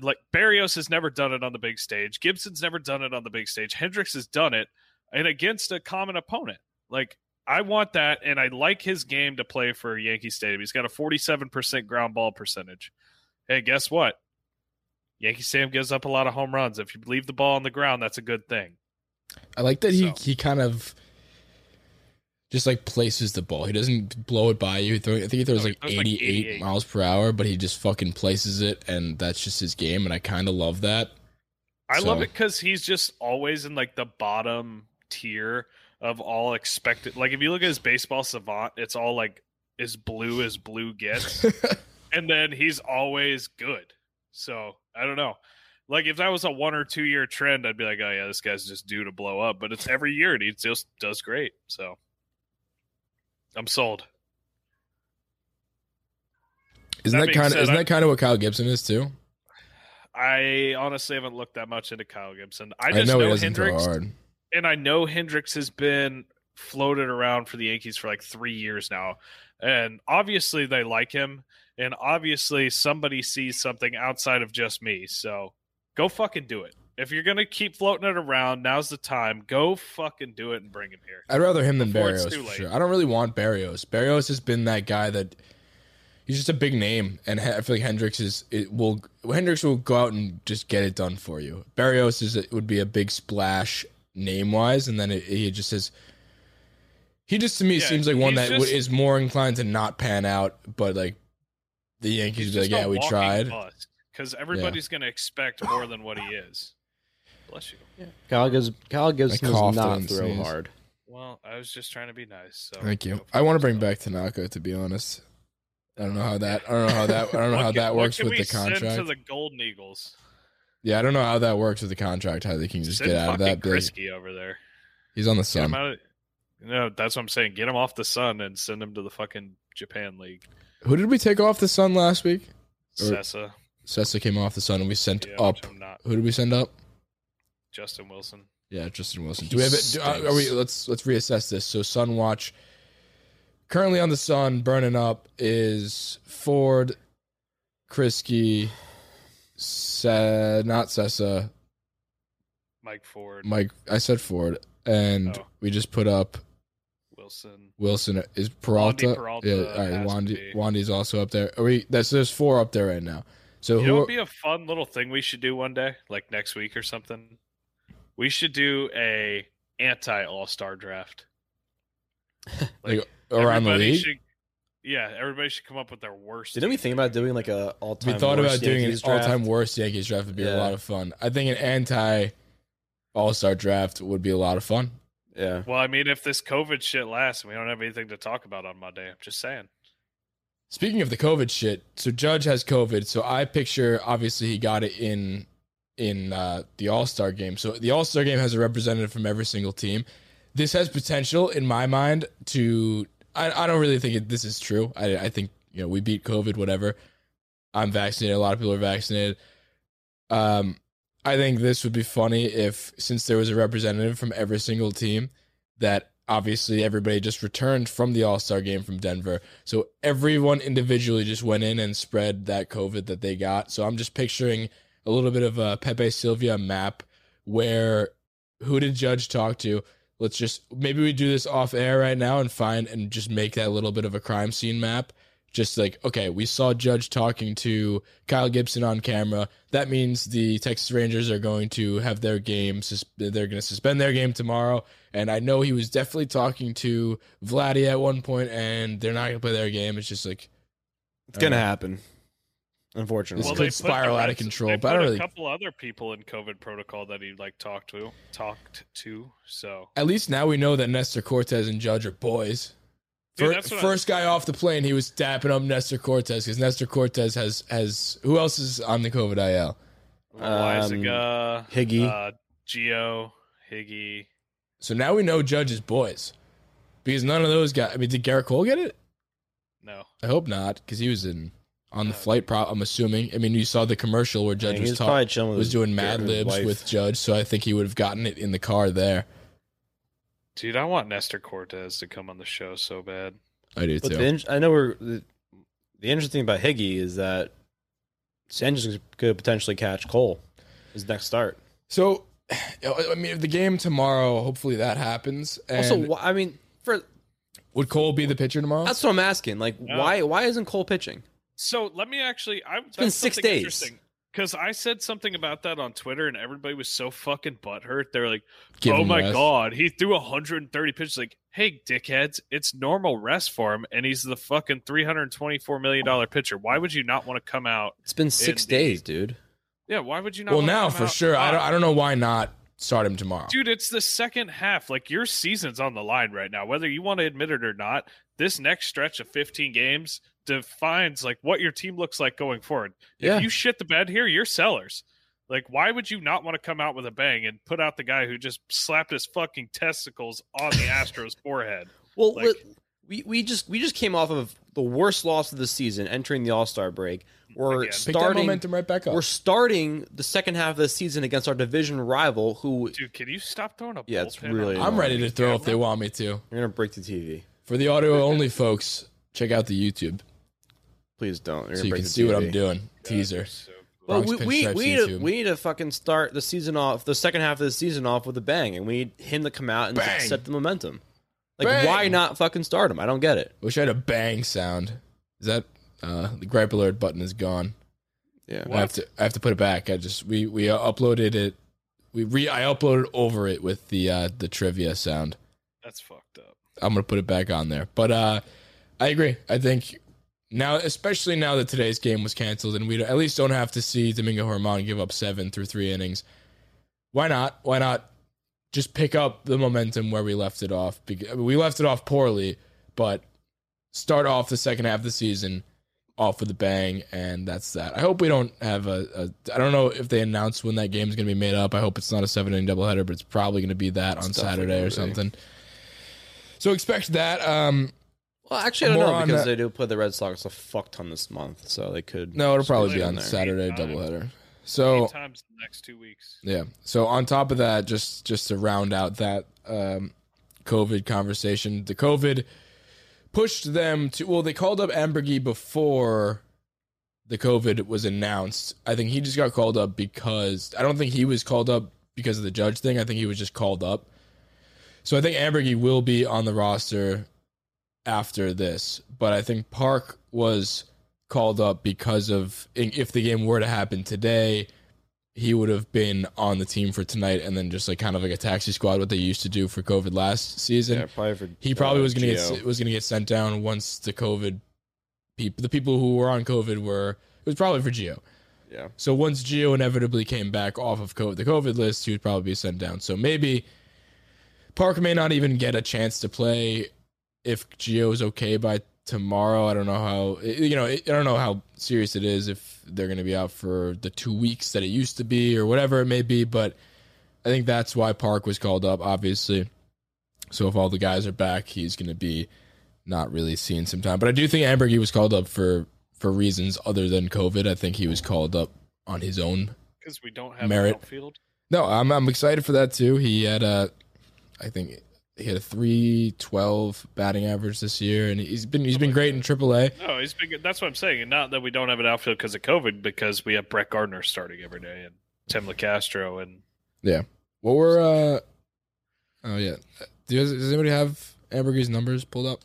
S5: Like Berrios has never done it on the big stage. Gibson's never done it on the big stage. Hendricks has done it and against a common opponent. Like I want that, and I like his game to play for Yankee Stadium. He's got a 47% ground ball percentage. Hey, guess what? Yankee Stadium gives up a lot of home runs. If you leave the ball on the ground, that's a good thing.
S3: I like that he he kind of just like places the ball. He doesn't blow it by you. Throw, I think he throws
S5: No, he
S3: like
S5: throws, like,
S3: 88,
S5: 88.
S3: miles per hour, but he just fucking places it, and that's just his game. And I kind of love that.
S5: I love it because he's just always in like the bottom tier of all expected. Like if you look at his baseball savant, it's all like as blue as blue gets. and then he's always good. So I don't know. Like if that was a one or two year trend, I'd be like, oh yeah, this guy's just due to blow up. But it's every year and he just does great. So I'm sold.
S3: isn't
S5: That
S3: that kind of
S5: said,
S3: isn't
S5: I-
S3: that kind of what Kyle Gibson is too?
S5: I honestly haven't looked that much into Kyle Gibson. I
S3: I, know,
S5: know,
S3: he
S5: Hendricks, and I know Hendricks has been floated around for the Yankees for like three years now, and obviously they like him, and obviously somebody sees something outside of just me. So go fucking do it. If you're gonna keep floating it around, now's the time. Go fucking do it and bring him here.
S3: I'd rather him than
S5: Berrios
S3: for sure. I don't really want Berrios. Berrios has been that guy that he's just a big name, and I feel like Hendricks is it will Hendricks will go out and just get it done for you. Berrios is it would be a big splash name wise, and then it, he just says he just to me
S5: Yeah,
S3: seems like one that
S5: just-
S3: is more inclined to not pan out, but like the Yankees be like, yeah, we tried.
S5: because everybody's gonna expect more than what he is. Bless you. Yeah.
S4: Kyle gives Kyle gives
S3: I
S4: does
S3: coughed
S4: not
S3: and
S4: throw
S3: sneezed.
S4: hard.
S5: Well, I was just trying to be nice. So
S3: Thank you. I want to bring back Tanaka to be honest. I don't know how that. I don't know how that. I don't know how that works
S5: can
S3: with
S5: we
S3: the contract.
S5: Send to the Golden Eagles.
S3: Yeah, I don't know how that works with the contract. How they can just
S5: Send
S3: get out of that. Be like,
S5: Kriske over there.
S3: he's on the
S5: Get him
S3: sun.
S5: out of, no, that's what I'm saying. Get him off the sun and send him to the fucking Japan League.
S3: Who did we take off the sun last week? Or-
S5: Cessa.
S3: Cessa came off the sun, and we sent
S5: Yeah,
S3: up.
S5: which I'm not.
S3: Who did we send up?
S5: Justin Wilson.
S3: Yeah, Justin Wilson.
S4: He
S3: Do we have it? Do, uh, are we? Let's let's reassess this. So Sun Watch. Currently on the sun, burning up is Ford, Kriske, Se- not Cessa,
S5: Mike Ford.
S3: Mike. I said Ford, and
S5: Oh.
S3: we just put up
S5: Wilson.
S3: Wilson. Is Peralta?
S5: Wandy Peralta
S3: yeah, all right. Wandy. Wandy's also up there. Are we? That's there's four up there right now. So
S5: You
S3: who?
S5: know, it'd be a fun little thing we should do one day, like next week or something. We should do a anti All Star draft.
S3: like around the league?
S5: Should, yeah, everybody should come up with their worst.
S4: Didn't we think about doing like a all time?
S3: We thought about doing
S4: Yankees
S3: an all-time worst Yankees draft would be a lot of fun. I think an anti All Star draft would be a lot of fun.
S4: Yeah.
S5: Well, I mean, if this COVID shit lasts we don't have anything to talk about on Monday, I'm just saying.
S3: Speaking of the COVID shit, so Judge has COVID. So I picture obviously he got it in in uh, the All Star game. So the All Star game has a representative from every single team. This has potential in my mind to. I, I don't really think it, this is true. I, I think you know we beat COVID. Whatever. I'm vaccinated. A lot of people are vaccinated. Um, I think this would be funny if since there was a representative from every single team that obviously everybody just returned from the All Star game from Denver. So everyone individually just went in and spread that COVID that they got. So I'm just picturing a little bit of a Pepe Sylvia map where who did Judge talk to? Let's just maybe we do this off air right now and find and just make that little bit of a crime scene map. Just like, okay, we saw Judge talking to Kyle Gibson on camera. That means the Texas Rangers are going to have their game. sus- They're going to suspend their game tomorrow. And I know he was definitely talking to Vladdy at one point, and they're not going to play their game. It's just like
S4: It's gonna happen. Unfortunately.
S3: This
S5: Well,
S3: could spiral out of control,
S5: They
S3: but I don't
S5: a couple other people in COVID protocol that he like talked to, talked to. So
S3: at least now we know that Nestor Cortes and Judge are boys.
S5: Dude,
S3: Fir-
S5: that's what I-
S3: first guy off the plane, he was dapping up Nestor Cortes because Nestor Cortes has has who else is on the COVID IL?
S5: Loaisiga,
S4: Higgy.
S5: uh, Geo, Higgy.
S3: So now we know Judge is boys because none of those guys. I mean, did Gerrit Cole get it?
S5: No,
S3: I hope not because he was in on the flight. Pro- I'm assuming. I mean, you saw the commercial where Judge
S4: Yeah,
S3: was
S4: he's
S3: talk-
S4: probably chilling with
S3: was doing Mad Libs
S4: wife.
S3: with Judge, so I think he would have gotten it in the car there.
S5: dude, I want Nestor Cortes to come on the show so bad.
S3: I do
S4: But
S3: too.
S4: the, in- I know we're the, the interesting thing about Higgy is that Sanchez could potentially catch Cole his next start.
S3: so, I mean, if the game tomorrow, hopefully that happens. And
S4: also, wh- I mean, for
S3: would Cole be the pitcher tomorrow?
S4: that's what I'm asking. Like,
S5: No.
S4: why why isn't Cole pitching?
S5: So let me actually. I, it's
S4: been six days.
S5: Because I said something about that on Twitter, and everybody was so fucking butthurt. They're like,
S3: Give
S5: "Oh my
S3: rest.
S5: god, he threw 130 pitches!" Like, hey, dickheads, it's normal rest for him, and he's the fucking 324 million dollar pitcher. Why would you not want to come out?
S4: It's been six
S5: Indeed.
S4: days, dude.
S5: Yeah, why would you not?
S3: Well, now for sure. I don't. I don't know why not start him tomorrow.
S5: Dude, it's the second half. Like your season's on the line right now. Whether you want to admit it or not, this next stretch of 15 games defines like what your team looks like going forward.
S4: Yeah.
S5: If you shit the bed here, you're sellers. Like, why would you not want to come out with a bang and put out the guy who just slapped his fucking testicles on the Astros' forehead?
S4: Well,
S5: Like-
S4: we we just we just came off of the worst loss of the season, entering the All Star break. We're
S5: Again.
S3: Pick that
S4: starting.
S3: momentum right back up.
S4: We're starting the second half of the season against our division rival, who
S5: Dude, can you stop throwing a
S4: Yeah, it's really
S3: I'm
S5: the
S3: ready to throw if they want me to.
S4: you're gonna break the TV.
S3: For the audio only folks, check out the YouTube
S4: Please don't. You're
S3: so you can
S4: the
S3: see what I'm doing. Teaser.
S5: So-
S4: Well, we, we, we, need to, we need to fucking start the season off, the second half of the season off with a bang, and we need him to come out and
S3: Bang.
S4: set the momentum. Like,
S3: Bang.
S4: why not fucking start him? I don't get it.
S3: Wish I had a bang sound. Is that uh, the gripe alert button is gone?
S4: Yeah.
S3: I have to. I have to put it back. I just we we uh, uploaded it. We re I uploaded over it with the uh, the trivia sound.
S5: That's fucked up.
S3: I'm gonna put it back on there. But uh, I agree. I think now, especially now that today's game was canceled, and we at least don't have to see Domingo German give up seven through three innings. Why not? Why not just pick up the momentum where we left it off? Because we left it off poorly, but start off the second half of the season off with a bang, and that's that. I hope we don't have a. a I don't know if they announced when that game is going to be made up. I hope it's not a seven inning doubleheader, but it's probably going to be that on Saturday or something. So expect that. Um,
S4: Well, actually, I don't
S3: More
S4: know
S3: on
S4: because
S3: that-
S4: they do play the Red Sox a fuck ton this month, so they could.
S3: no, it'll probably be on
S4: there.
S3: Saturday
S5: Anytime.
S3: doubleheader. So
S5: Eight times in the next two weeks.
S3: Yeah. So on top of that, just just to round out that um, COVID conversation, the COVID pushed them to. Well, they called up Amburgey before the COVID was announced. I think he just got called up because I don't think he was called up because of the judge thing. I think he was just called up. So I think Amburgey will be on the roster after this, but I think Park was called up because of if the game were to happen today, he would have been on the team for tonight and then just like kind of like a taxi squad what they used to do for COVID last season.
S4: Yeah, probably for.
S3: he probably
S4: uh,
S3: was going to
S4: Gio.
S3: get was going to get sent down once the COVID people the people who were on COVID were it was probably for Geo.
S4: Yeah.
S3: So once Geo inevitably came back off of COVID, the COVID list, he would probably be sent down. So maybe Park may not even get a chance to play if Gio is okay by tomorrow. I don't know how you know. I don't know how serious it is if they're going to be out for the two weeks that it used to be or whatever it may be. But I think that's why Park was called up, obviously. So if all the guys are back, he's going to be not really seeing some time. But I do think Amburgey was called up for for reasons other than COVID. I think he was called up on his own
S5: Because we don't have
S3: Merit.
S5: outfield.
S3: no, I'm I'm excited for that too. He had a, I think he had a three twelve batting average this year, and he's been he's been great in AAA.
S5: No, he's been good. That's what I'm saying. And not that we don't have an outfield because of COVID, because we have Brett Gardner starting every day and Tim Locastro and
S3: Yeah. What were uh? Oh yeah. Do you, does anybody have Amburgey's numbers pulled up?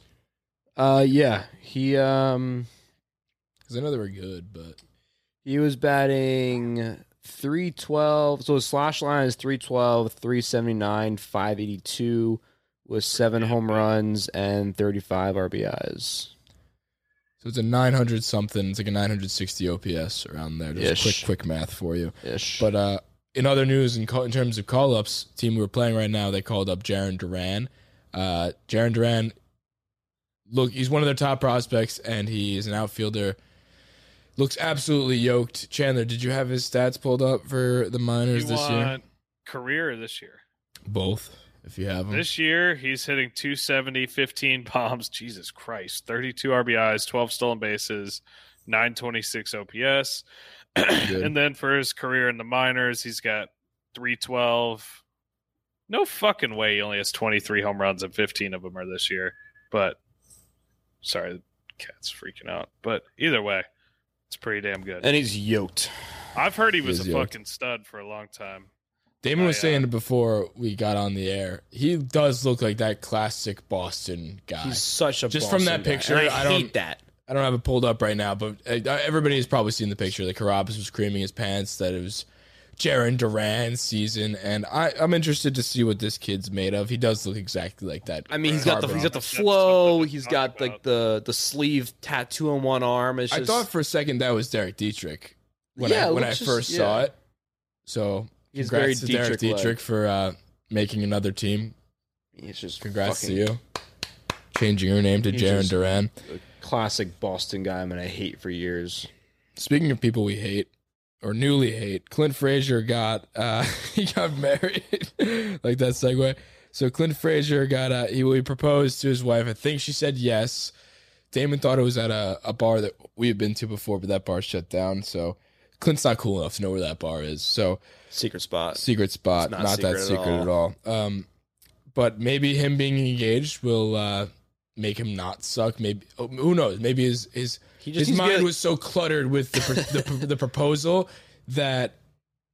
S4: Uh, yeah, he um
S3: Because I know they were good, but
S4: he was batting 312. So his slash line is 312, 379, 582 with seven home runs and 35 RBIs.
S3: so it's a nine hundred something. It's like a nine hundred sixty OPS around there. Just
S4: Ish.
S3: quick quick math for you.
S4: Ish.
S3: But uh, in other news, in, call, in terms of call ups, team we're playing right now, they called up Jarren Duran. Uh, Jarren Duran, look, he's one of their top prospects, and he is an outfielder. Looks absolutely yoked. Chandler, did you have his stats pulled up for the minors
S5: you
S3: this year?
S5: career this year.
S3: Both, if you have them.
S5: This year, he's hitting 270, 15 bombs. Jesus Christ. 32 RBIs, 12 stolen bases, 926 OPS. and then for his career in the minors, he's got 312. No fucking way he only has 23 home runs and 15 of them are this year. But, sorry, the cat's freaking out. But either way, it's pretty damn good.
S4: and he's yoked.
S5: I've heard he
S3: He
S5: was
S3: is
S5: a
S3: yoked.
S5: fucking stud for a long time.
S3: Damon was
S5: I, uh,
S3: saying before we got on the air. He does look like that classic Boston guy.
S4: He's such a
S3: Just from that
S4: guy,
S3: picture,
S4: and I,
S3: I don't-
S4: hate that.
S3: I don't have it pulled up right now, but uh, everybody has probably seen the picture. The Carabas was creaming his pants. That it was Jarren Duran's season, and I, I'm interested to see what this kid's made of. He does look exactly like that.
S4: I mean, he's got the
S3: Carbon.
S4: he's got the flow.
S5: something to
S4: He's
S5: talk
S4: got like the the sleeve tattoo on one arm. It's
S3: I thought for a second that was Derek Dietrich when
S4: Yeah,
S3: I when I
S4: looks just-
S3: first saw
S4: yeah.
S3: it. So
S4: He's
S3: congrats
S4: very
S3: to Derek
S4: Dietrich-like.
S3: Dietrich for uh, making another team.
S4: it's just
S3: Congrats
S4: fucking
S3: to you, changing your name to
S4: He's
S3: Jarren
S4: just-
S3: Duran.
S4: Classic Boston guy. I'm gonna hate for years.
S3: Speaking of people we hate or newly hate, Clint Frazier got uh he got married. like that segue. So Clint Frazier got uh he, he proposed to his wife. I think she said yes. Damon thought it was at a, a bar that we had been to before, but that bar shut down. So Clint's not cool enough to know where that bar is. So
S4: Secret spot.
S3: secret spot,
S4: It's not
S3: not, that
S4: secret at
S3: secret at all. Um, but maybe him being engaged will uh, make him not suck. Maybe oh, who knows? Maybe his his
S4: He just
S3: his mind
S4: get-
S3: was so cluttered with the pr- the, pr- the proposal that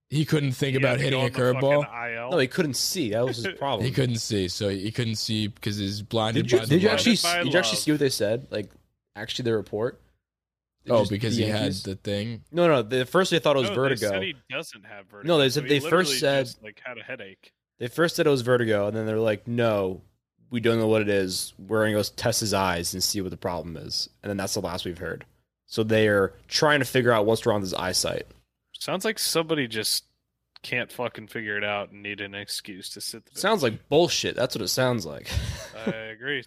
S3: he couldn't think
S5: He
S3: about hitting a
S5: on the fucking
S3: curveball.
S4: No, he couldn't see. That was his problem.
S3: He couldn't see, so he couldn't see because he's blinded
S4: Did you
S3: the
S4: did you actually did you actually see what they said? Like actually the report. They
S3: Oh,
S4: just-
S3: because
S4: the
S3: he had the thing.
S4: No, no. The first they thought it was
S5: No,
S4: vertigo.
S5: They said he doesn't have vertigo.
S4: No, they
S5: so
S4: said-
S5: he
S4: they first said-
S5: just, like had a headache.
S4: They first said it was vertigo, and then they're like, "No, we don't know what it is. We're gonna go test his eyes and see what the problem is." And then that's the last we've heard. So they are trying to figure out what's wrong with his eyesight.
S5: Sounds like somebody just can't fucking figure it out and need an excuse to sit. The
S4: sounds like bullshit. That's what it sounds like.
S5: I agree.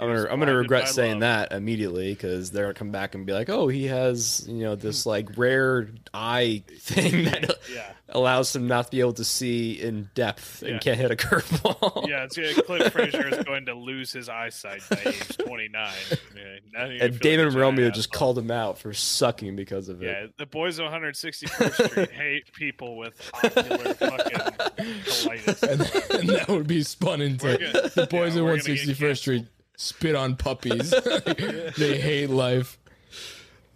S4: I'm gonna I'm gonna regret saying
S5: love.
S4: that immediately because they're gonna come back and be like, "Oh, he has you know this hmm. like rare eye thing that
S5: Yeah.
S4: allows him not to be able to see in depth and
S5: Yeah.
S4: can't hit a curveball."
S5: Yeah, it's yeah, Clint Frazier is going to lose his eyesight by age 29. Yeah,
S4: and Damon
S5: like
S4: Romeo just called him out for sucking because of it.
S5: Yeah, the boys of 161st Street hate people with ocular fucking colitis.
S3: and, and that would be spun into
S5: gonna-
S3: the boys
S5: yeah,
S3: in
S5: we're gonna get
S3: 161st Street spit on puppies. they hate life.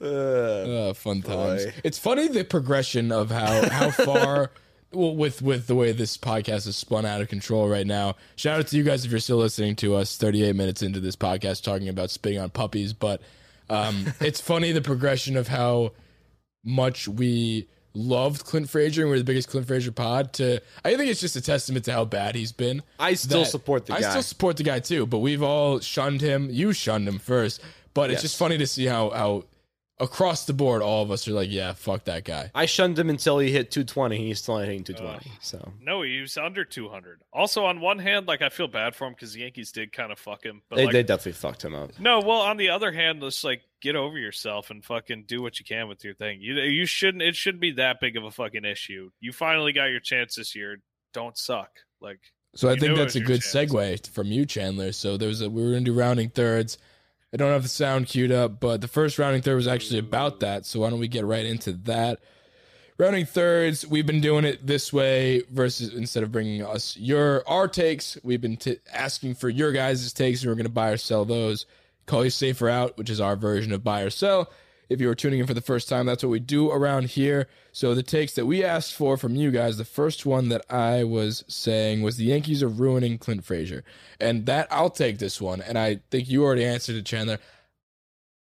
S3: Uh, fun times.
S4: boy.
S3: It's funny the progression of how how far. Well, with with the way this podcast is spun out of control right now. Shout out to you guys if you're still listening to us. 38 minutes into this podcast talking about spitting on puppies, but um, it's funny the progression of how much we loved Clint Frazier and we're the biggest Clint Frazier pod. To I think it's just a testament to how bad he's been.
S4: I still support the
S3: I
S4: guy.
S3: still support the guy too, but we've all shunned him. You shunned him first, but it's
S4: Yes.
S3: just funny to see how how across the board, all of us are like, yeah, fuck that guy.
S4: I shunned him until he hit 220. He's still not hitting 220.
S5: Ugh.
S4: so
S5: No, he was under 200. Also, on one hand, like I feel bad for him because the Yankees did kind of fuck him. But
S4: they,
S5: like,
S4: they definitely fucked him up.
S5: no, well, on the other hand, let's like get over yourself and fucking do what you can with your thing. You you shouldn't. It shouldn't be that big of a fucking issue. You finally got your chance this year. Don't suck. Like
S3: So I think that's a good
S5: chance.
S3: segue from you, Chandler. So there was a we were gonna do rounding thirds. I don't have the sound queued up, but the first rounding third was actually about that. So why don't we get right into that? Rounding thirds, we've been doing it this way versus instead of bringing us your our takes, we've been t- asking for your guys' takes, and we're going to buy or sell those. Call you safer out, which is our version of buy or sell. If you were tuning in for the first time, that's what we do around here. So the takes that we asked for from you guys, the first one that I was saying was the Yankees are ruining Clint Frazier, and that I'll take this one. And I think you already answered it, Chandler.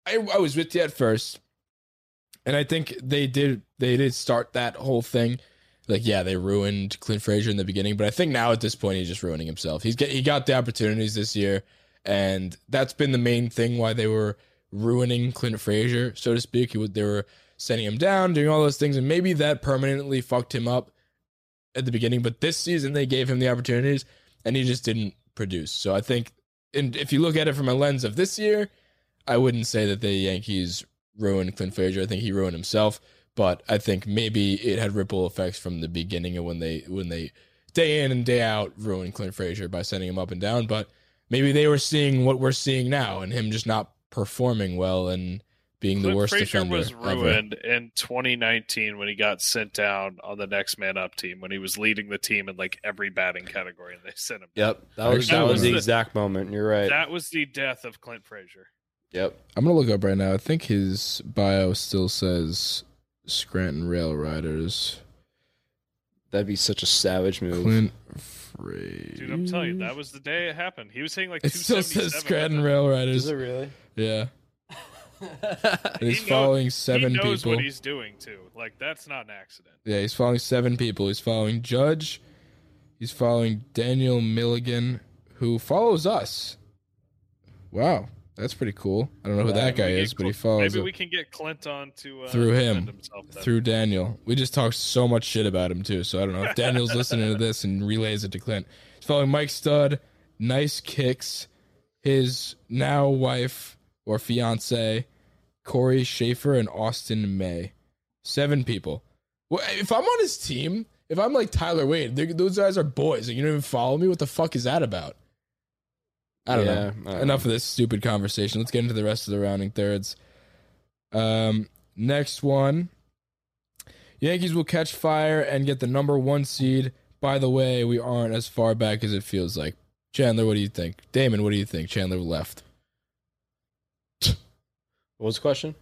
S3: I, I was with you at first, and I think they did they did start that whole thing. Like, yeah, they ruined Clint Frazier in the beginning, but I think now at this point he's just ruining himself. He's get he got the opportunities this year, and that's been the main thing why they were ruining Clint Frazier, so to speak. They were sending him down, doing all those things, and maybe that permanently fucked him up at the beginning. But this season they gave him the opportunities, and he just didn't produce. So I think, and if you look at it from a lens of this year, I wouldn't say that the Yankees ruined Clint Frazier. I think he ruined himself. But I think maybe it had ripple effects from the beginning of when they when they day in and day out ruined Clint Frazier by sending him up and down. But maybe they were seeing what we're seeing now and him just not performing well and being the
S5: Clint
S3: worst
S5: Frazier
S3: defender
S5: was
S3: ever.
S5: ruined in 2019 when he got sent down on the next man up team when he was leading the team in like every batting category and they sent him.
S4: Yep, that was
S3: That
S4: that was
S3: was
S4: the
S5: the-
S4: exact moment. You're right.
S5: That was the death of Clint Frazier.
S4: yep.
S3: I'm gonna look up right now. I think his bio still says Scranton Rail Riders.
S4: That'd be such a savage move.
S3: Clint Frazier.
S5: Dude, I'm telling you, that was the day it happened. He was hitting like
S3: It still says
S5: 277
S3: Scranton Rail Riders.
S4: Is it really?
S3: Yeah. And
S5: He
S3: he's
S5: knows-
S3: following seven
S5: he knows
S3: people.
S5: what he's doing too. Like that's not an accident.
S3: Yeah, he's following seven people. He's following Judge. He's following Daniel Milligan, who follows us. Wow, that's pretty cool. I don't know who that guy is, but he follows
S5: Maybe we can get Clint on to uh,
S3: through him, through Daniel. We just talked so much shit about him too, so I don't know if Daniel's listening to this and relays it to Clint. He's following Mike Stud, nice kicks, his now wife or fiance, Corey Schaefer and Austin May. Seven people. Well, if I'm on his team, if I'm like Tyler Wade, those guys are boys. and you don't even follow me. What the fuck is that about? I don't
S4: Yeah,
S3: know. Enough of this stupid conversation. Let's get into the rest of the rounding thirds. Um, next one. Yankees will catch fire and get the number one seed. By the way, we aren't as far back as it feels like. Chandler, what do you think? Damon, what do you think? Chandler left.
S4: What was the question?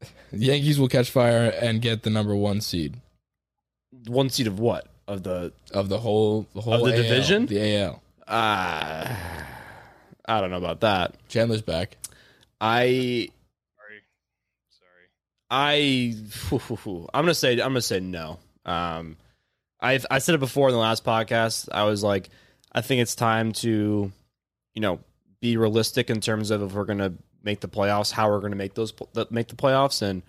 S3: The Yankees will catch fire and get the number one seed
S4: One seed of what? Of the
S3: of the whole the whole of
S4: the
S3: AL,
S4: division?
S3: The AL.
S4: Uh I don't know about that.
S3: Chandler's back.
S4: I
S5: Sorry, sorry.
S4: I I'm gonna say I'm gonna say no. Um, I I said it before in the last podcast. I was like, I think it's time to, you know, be realistic in terms of if we're gonna make the playoffs, how we're gonna make those pl- make the playoffs, and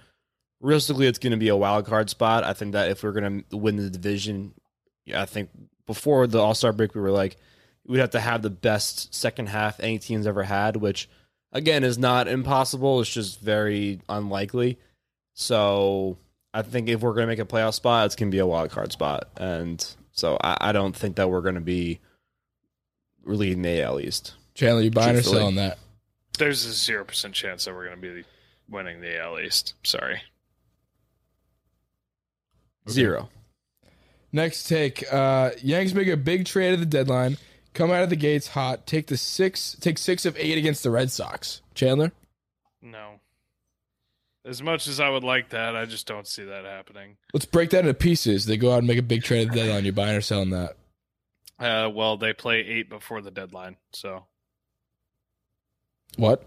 S4: realistically, it's gonna be a wild card spot. I think that if we're gonna win the division, yeah, I think before the All Star break, we were like, we'd have to have the best second half any team's ever had, which again is not impossible. It's just very unlikely. So I think if we're going to make a playoff spot, it's going to be a wild card spot, and so I, I don't think that we're going to be leading the AL East.
S3: Chandler, you buying or selling that?
S5: There's a zero percent chance that we're going to be winning the AL East. Sorry.
S4: Zero.
S3: Next take. Uh Yanks make a big trade at the deadline. Come out of the gates hot. Take the six take six of eight against the Red Sox. Chandler?
S5: No. As much as I would like that, I just don't see that happening.
S3: Let's break that into pieces. They go out and make a big trade at the deadline. You buying or selling that?
S5: Uh, well, they play eight before the deadline, so
S3: What?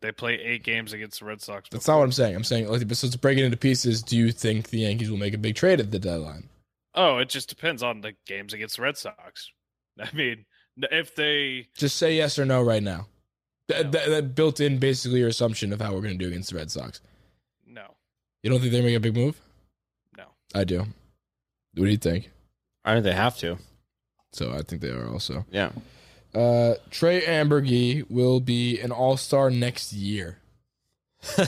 S5: they play eight games against the Red Sox.
S3: That's not what I'm saying. I'm saying like so to break it into pieces, do you think the Yankees will make a big trade at the deadline?
S5: Oh, it just depends on the games against the Red Sox. I mean, if they
S3: Just say yes or no right now. That, that, that built in basically your assumption of how we're going to do against the Red Sox.
S5: No,
S3: You don't think they're making a big move?
S5: no.
S3: I do. What do you think?
S4: I think they have to.
S3: So I think they are also.
S4: Yeah.
S3: Uh, Trey Amburgey will be an All Star next year.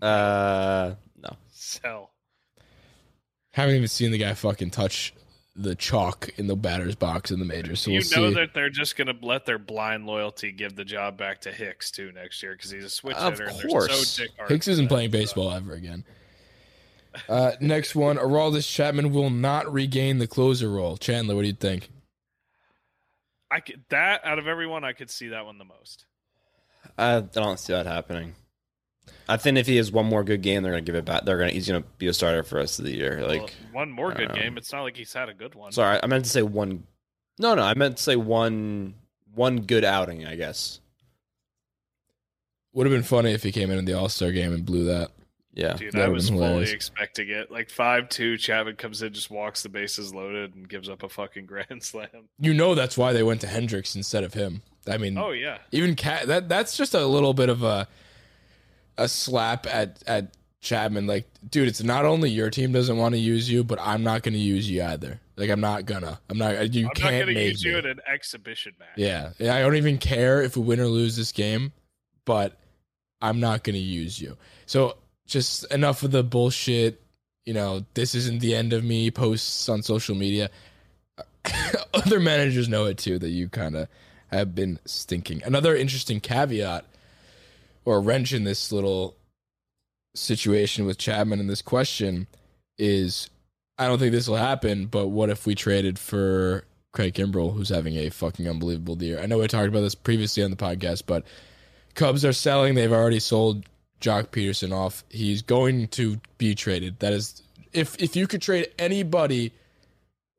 S4: uh, no.
S5: Sell.
S3: Haven't even seen the guy fucking touch the chalk in the batter's box in the majors. So
S5: you
S3: we'll
S5: know
S3: see.
S5: that they're just going to let their blind loyalty give the job back to Hicks too next year because he's a switch
S4: Of
S5: hitter. and they're
S4: course.
S5: so
S3: Hicks isn't playing baseball ever again. Uh, next one, Aroldis Chapman will not regain the closer role. Chandler, what do you think?
S5: I could, that out of everyone, I could see that one the most.
S4: I don't see that happening. I think if he has one more good game, they're gonna give it back. They're gonna he's gonna be a starter for the rest of the year. Like,
S5: Well, one more good
S4: um,
S5: game. It's not like he's had a good one.
S4: sorry, I meant to say one. No, no, I meant to say one one good outing. I guess.
S3: Would have been funny if he came in in the All Star game and blew that.
S4: Yeah.
S5: Dude,
S3: That
S5: I
S3: would've
S5: was fully expecting it. Like five two, Chapman comes in, just walks the bases loaded, and gives up a fucking grand slam.
S3: You know that's why they went to Hendriks instead of him. I mean,
S5: Oh yeah,
S3: even Cat that that's just a little bit of a a slap at at Chapman. Like, dude, it's not only your team doesn't want to use you, but I'm not going to use you either. Like, I'm not gonna. I'm not. Uh, you
S5: I'm
S3: can't
S5: going to use
S3: me.
S5: you in an exhibition match.
S3: Yeah. yeah, I don't even care if we win or lose this game, but I'm not going to use you. So just enough of the bullshit. You know, this isn't the end of me. Posts on social media. Other managers know it too that you kind of have been stinking. Another interesting caveat or a wrench in this little situation with Chapman and this question is I don't think this will happen, but what if we traded for Craig Kimbrel, who's having a fucking unbelievable year? I know we talked about this previously on the podcast, but Cubs are selling. They've already sold Joc Pederson off. He's going to be traded. That is, if if you could trade anybody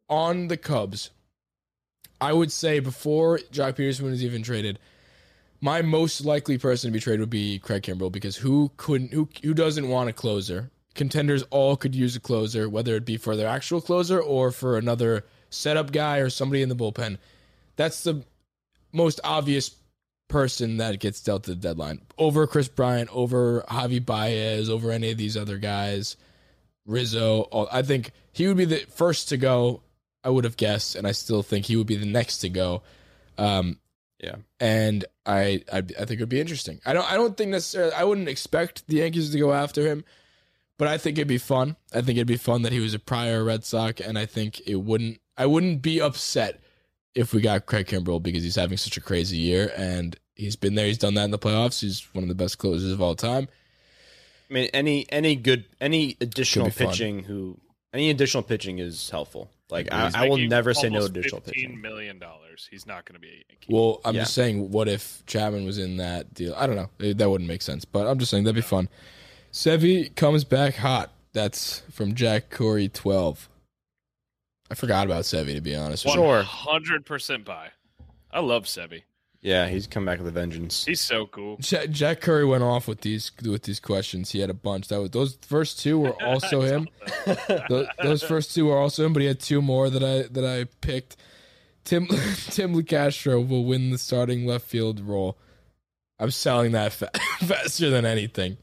S3: on the Cubs, I would say before Joc Pederson was even traded, my most likely person to be traded would be Craig Kimbrel because who couldn't who who doesn't want a closer? Contenders all could use a closer, whether it be for their actual closer or for another setup guy or somebody in the bullpen. That's the most obvious person that gets dealt to the deadline over Kris Bryant, over Javi Baez, over any of these other guys. Rizzo, all- I think he would be the first to go. I would have guessed, and I still think he would be the next to go. Um,
S4: Yeah.
S3: and I, I I think it would be interesting. I don't I don't think necessarily I wouldn't expect the Yankees to go after him, but I think it'd be fun. I think it'd be fun that he was a prior Red Sox, and I think it wouldn't I wouldn't be upset if we got Craig Kimbrel because he's having such a crazy year and he's been there, he's done that in the playoffs. He's one of the best closers of all time.
S4: I mean, any any good any additional
S3: be fun.
S4: pitching who any additional pitching is helpful. Like I, I will never say no
S5: almost
S4: additional
S5: Fifteen
S4: pitching.
S5: million dollars. He's not going to be a Yankee.
S3: Well, I'm
S4: Yeah.
S3: just saying, what if Chapman was in that deal? I don't know. It- That wouldn't make sense, but I'm just saying that'd be fun. Sevi comes back hot. That's from Jack Corey 12. I forgot about Sevi, to be honest.
S4: Sure.
S5: hundred percent buy. I love Sebi.
S4: Yeah, he's come back with a vengeance.
S5: He's so cool.
S3: Jack, Jack Curry went off with these with these questions. He had a bunch. That was those first two were also him. Those, those first two were also him, but he had two more that I that I picked. Tim Tim Locastro will win the starting left field role. I'm selling that fa- faster than anything.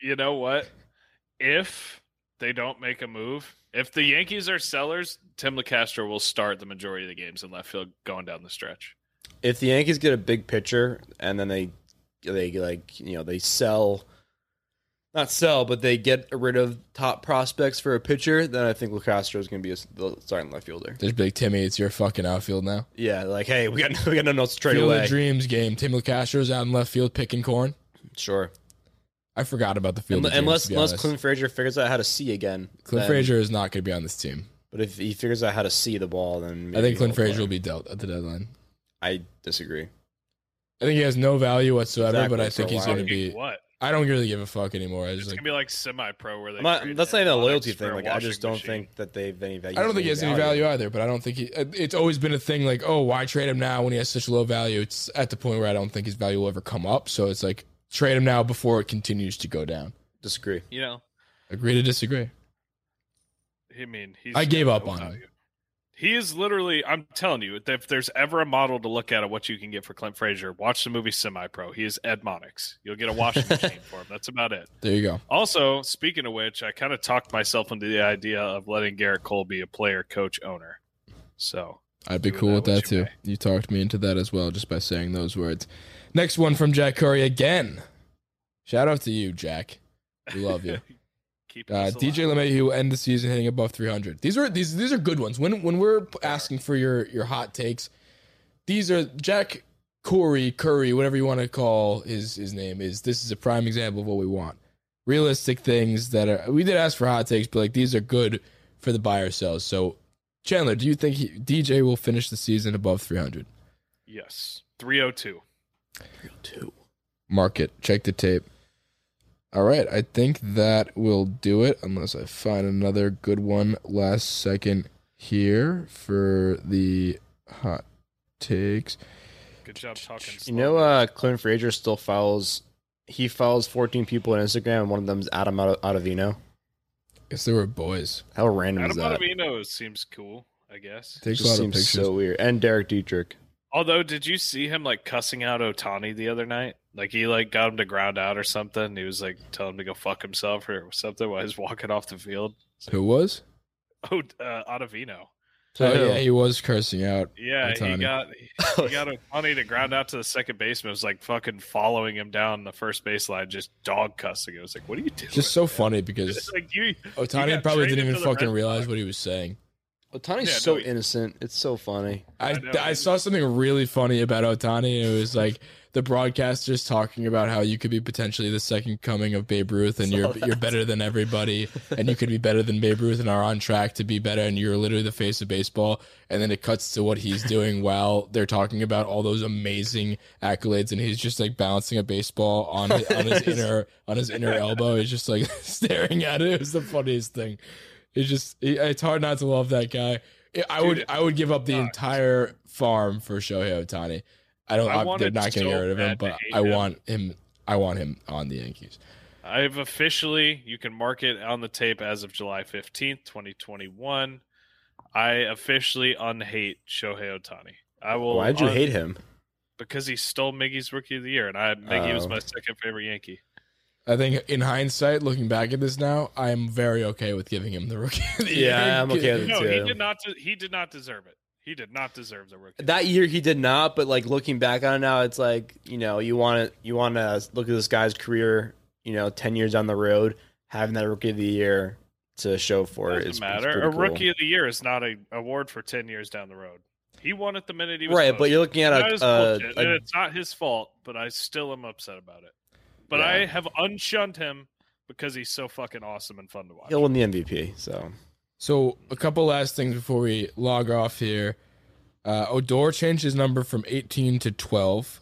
S5: You know what? If they don't make a move, if the Yankees are sellers, Tim Locastro will start the majority of the games in left field going down the stretch.
S4: If the Yankees get a big pitcher and then they they like you know they sell, not sell, but they get rid of top prospects for a pitcher, then I think Locastro is going to be a, the starting left fielder.
S3: There's Big Timmy. It's your fucking outfield now.
S4: Yeah, like hey, we got we got nothing else to trade
S3: Field
S4: away.
S3: of Dreams game. Tim Locastro's out in left field picking corn.
S4: Sure,
S3: I forgot about the Field of Dreams.
S4: unless unless. Clint Frazier figures out how to see again.
S3: Clint
S4: then-
S3: Frazier is not going to be on this team.
S4: But if he figures out how to see the ball, then
S3: I think Clint Frazier will be dealt at the deadline.
S4: I disagree.
S3: I think he has no value whatsoever,
S4: Exactly,
S3: but I
S4: so
S3: think he's going to be.
S5: What?
S3: I don't really give a fuck anymore. I
S5: It's
S3: just like
S5: gonna be like semi-pro where they.
S4: Not, that's not even a loyalty thing. Like I just don't
S5: machine.
S4: think that they've any value.
S3: I don't think he has any value either, but I don't think he. It's always been a thing like, oh, why trade him now when he has such low value? It's at the point where I don't think his value will ever come up. So it's like trade him now before it continues to go down.
S4: Disagree.
S5: You know,
S3: Agree to disagree.
S5: I mean, he's
S3: I gave up
S5: no
S3: on him.
S5: He is literally. I'm telling you, if there's ever a model to look at of what you can get for Clint Frazier, watch the movie Semi Pro. He is Ed Monix. You'll get a washing machine for him. That's about it.
S3: There you go.
S5: Also, speaking of which, I kind of talked myself into the idea of letting Gerrit Cole be a player, coach, owner. So
S3: I'd be cool with
S5: that
S3: that
S5: what you
S3: too.
S5: may.
S3: You talked me into that as well just by saying those words. Next one from Jack Curry again. Shout out to you, Jack. We love you.
S5: keep
S3: Uh, DJ
S5: alive.
S3: LeMahieu who end the season hitting above 300. These are these these are good ones. When when we're asking for your your hot takes, these are Jack Corey Curry, whatever you want to call his his name is. This is a prime example of what we want. Realistic things that are. We did ask for hot takes, but like these are good for the buy or sells. So Chandler, do you think he, DJ will finish the season above 300?
S5: Yes, 302.
S4: Two.
S3: Mark it. Check the tape. All right, I think that will do it. Unless I find another good one last second here for the hot takes.
S5: Good job talking.
S4: You know, uh, Clint Frazier still follows. He follows 14 people on Instagram, and one of them is Adam Otta- Ottavino.
S3: Guess they were boys.
S4: How random
S5: Adam
S4: is that?
S5: Adam Ottavino seems cool. I guess.
S3: Takes a
S4: Just
S3: lot of
S4: seems
S3: pictures.
S4: so weird. And Derek Dietrich.
S5: Although, did you see him like cussing out Ohtani the other night? Like he like got him to ground out or something. He was like telling him to go fuck himself or something while he's walking off the field.
S3: Who was?
S5: Oh, uh, Ottavino.
S3: Oh yeah, he was cursing out.
S5: Yeah, he got he got Ohtani to ground out to the second baseman. It was like fucking following him down the first baseline, just dog cussing. It was like, what are you doing?
S3: Just so
S5: man?
S3: funny because
S5: It's like you.
S3: Ohtani
S5: got
S3: probably didn't even fucking realize what he was saying.
S4: Ohtani's
S5: Yeah,
S4: so
S5: no, he-
S4: innocent. It's so funny.
S3: I,
S5: I
S3: I saw something really funny about Otani. It was like the broadcasters talking about how you could be potentially the second coming of Babe Ruth, and you're you're better than everybody, and you could be better than Babe Ruth, and are on track to be better, and you're literally the face of baseball. And then it cuts to what he's doing while they're talking about all those amazing accolades, and he's just like balancing a baseball on his, on his inner on his inner elbow. He's just like staring at it. It was the funniest thing. It's just it- it's hard not to love that guy. I- I would I would give up the
S5: sucks.
S3: entire farm for Shohei Ohtani. I don't.
S5: I
S3: I they're
S5: wanted
S3: not getting
S5: so
S3: rid of him, but I
S5: him.
S3: want him. I want him on the Yankees.
S5: I've officially, you can mark it on the tape as of July 15th, 2021. I officially unhate Shohei Ohtani. I will.
S4: Why'd you
S5: un-
S4: hate him?
S5: Because he stole Miggy's Rookie of the Year, and I Miggy was
S4: Oh.
S5: my second favorite Yankee.
S3: I think in hindsight, looking back at this now, I am very okay with giving him the rookie. Of the
S4: Yeah,
S3: year.
S4: I'm okay with it.
S5: No,
S4: too.
S5: he did not. de- He did not deserve it. He did not deserve the rookie.
S4: That year he did not, but like looking back on it now, it's like you know you want to you want to look at this guy's career, you know, ten years down the road, having that rookie of the year to show for it
S5: Doesn't
S4: is
S5: matter.
S4: Is pretty
S5: A
S4: cool.
S5: rookie of the year is not a award for ten years down the road. He won it the minute he was
S4: right?
S5: posted.
S4: But you're looking at
S5: That
S4: a, a, a
S5: it's not his fault. But I still am upset about it. But
S4: Yeah.
S5: I have unshunned him because he's so fucking awesome and fun to watch.
S4: he'll win the MVP. So
S3: So a couple last things before we log off here. Uh, Odor changed his number from 18 to 12.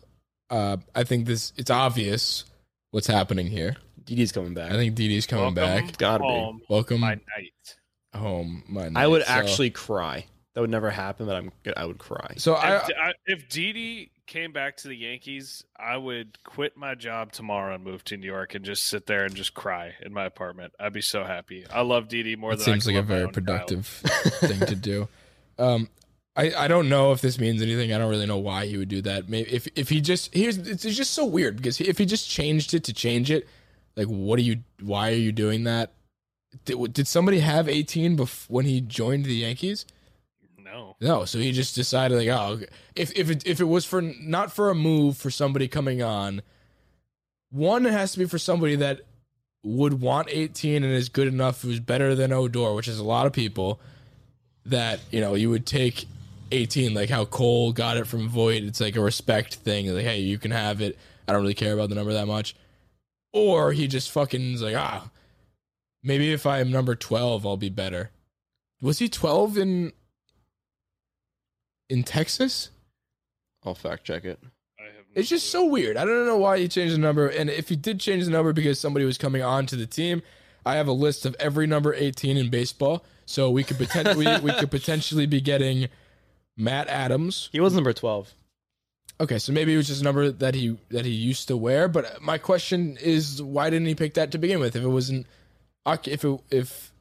S3: Uh, I think this it's obvious what's happening here.
S4: Didi's coming back.
S3: I think Didi's coming
S5: Welcome
S3: back.
S4: Gotta be.
S5: home,
S3: Welcome
S5: my night.
S3: home. My
S4: I would.
S3: So-
S4: actually cry. That would never happen, but I'm I would cry.
S3: So
S5: if, I, if Didi came back to the Yankees, I would quit my job tomorrow and move to New York and just sit there and just cry in my apartment. I'd be so happy. I love Didi more
S3: It
S5: than
S3: seems like a very productive thing to do. Um, I, I don't know if this means anything. I don't really know why he would do that. Maybe if if he just here's it's it's just so weird because if he just changed it to change it, like what are you? Why are you doing that? Did, did somebody have 18 bef- when he joined the Yankees?
S5: No.
S3: No, so he just decided like, oh, if if it, if it was for not for a move for somebody coming on, one it has to be for somebody that would want 18 and is good enough, who's better than Odor, which is a lot of people. That you know you would take 18, like how Cole got it from Voit. It's like a respect thing. Like, hey, you can have it. I don't really care about the number that much. Or he just fucking is like, ah, maybe if I'm number 12, I'll be better. Was he 12 in in Texas?
S4: I'll fact check it.
S5: I have no
S3: It's just so weird. I don't know why he changed the number. And if he did change the number because somebody was coming on to the team, I have a list of every number 18 in baseball. So we could potentially we, we could potentially be getting Matt Adams.
S4: He was number twelve.
S3: Okay, so maybe it was just a number that he that he used to wear. But my question is, why didn't he pick that to begin with? If it wasn't, if it if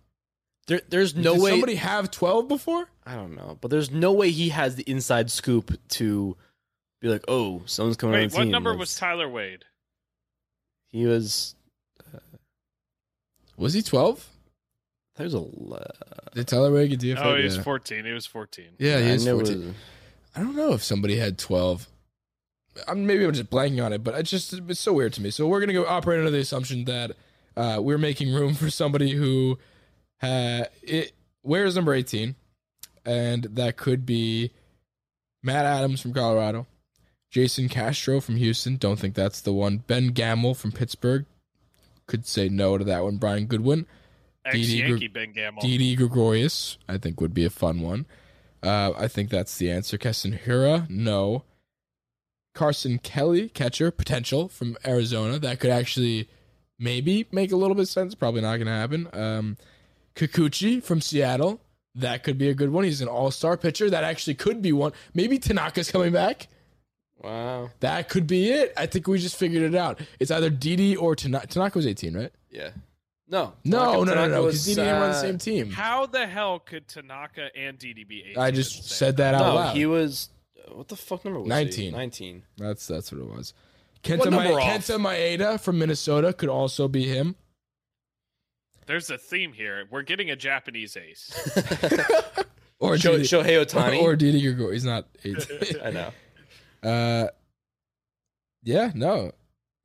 S4: There, there's no
S3: did
S4: way.
S3: somebody have 12 before.
S4: I don't know, but there's no way he has the inside scoop to be like, oh, someone's coming on
S5: Wait,
S4: the
S5: what
S4: team.
S5: number
S4: That's-
S5: was Tyler Wade?
S4: He was.
S3: Uh, was he 12?
S4: That was a. le- uh,
S3: Did Tyler Wade get DFA?
S5: Oh, he was
S3: yeah.
S5: 14. He was 14.
S3: Yeah, he
S4: I
S3: is
S4: knew it
S3: 14.
S4: was-
S3: I don't know if somebody had 12. I'm, maybe I'm just blanking on it, but it's just it's so weird to me. So we're gonna go operate under the assumption that uh, we're making room for somebody who ha- it wears number 18, and that could be Matt Adams from Colorado, Jason Castro from Houston. Don't think that's the one. Ben Gamel from Pittsburgh. Could say no to that one. Brian Goodwin.
S5: Ex
S3: Didi
S5: Yankee
S3: Gr-
S5: Ben Gamel.
S3: Didi Gregorius, I think would be a fun one. Uh, I think that's the answer. Keston Hiura, no. Carson Kelly, catcher, potential from Arizona. That could actually maybe make a little bit of sense. Probably not going to happen. Um, Kikuchi from Seattle. That could be a good one. He's an all star pitcher. That actually could be one. Maybe Tanaka's coming back.
S4: Wow.
S3: That could be it. I think we just figured it out. It's either Didi or Tanaka. Tanaka was 18, right?
S4: Yeah. No.
S3: No,
S4: Tanaka-
S3: no, no,
S4: Tanaka
S3: no.
S4: was,
S3: Because Didi didn't run the
S4: uh,
S3: same team.
S5: How the hell could Tanaka and Didi be 18?
S3: I just said that out
S4: No,
S3: loud.
S4: he was. What the fuck number was he?
S3: 19.
S4: 19.
S3: That's that's what it was. Kenta,
S4: What
S3: Ma- Kenta Maeda from Minnesota could also be him.
S5: There's a theme here. We're getting a Japanese ace.
S3: Or
S4: Sho-
S3: Didi,
S4: Shohei Ohtani.
S3: or Didi Gregor. He's not 18.
S4: I know.
S3: uh, yeah, no.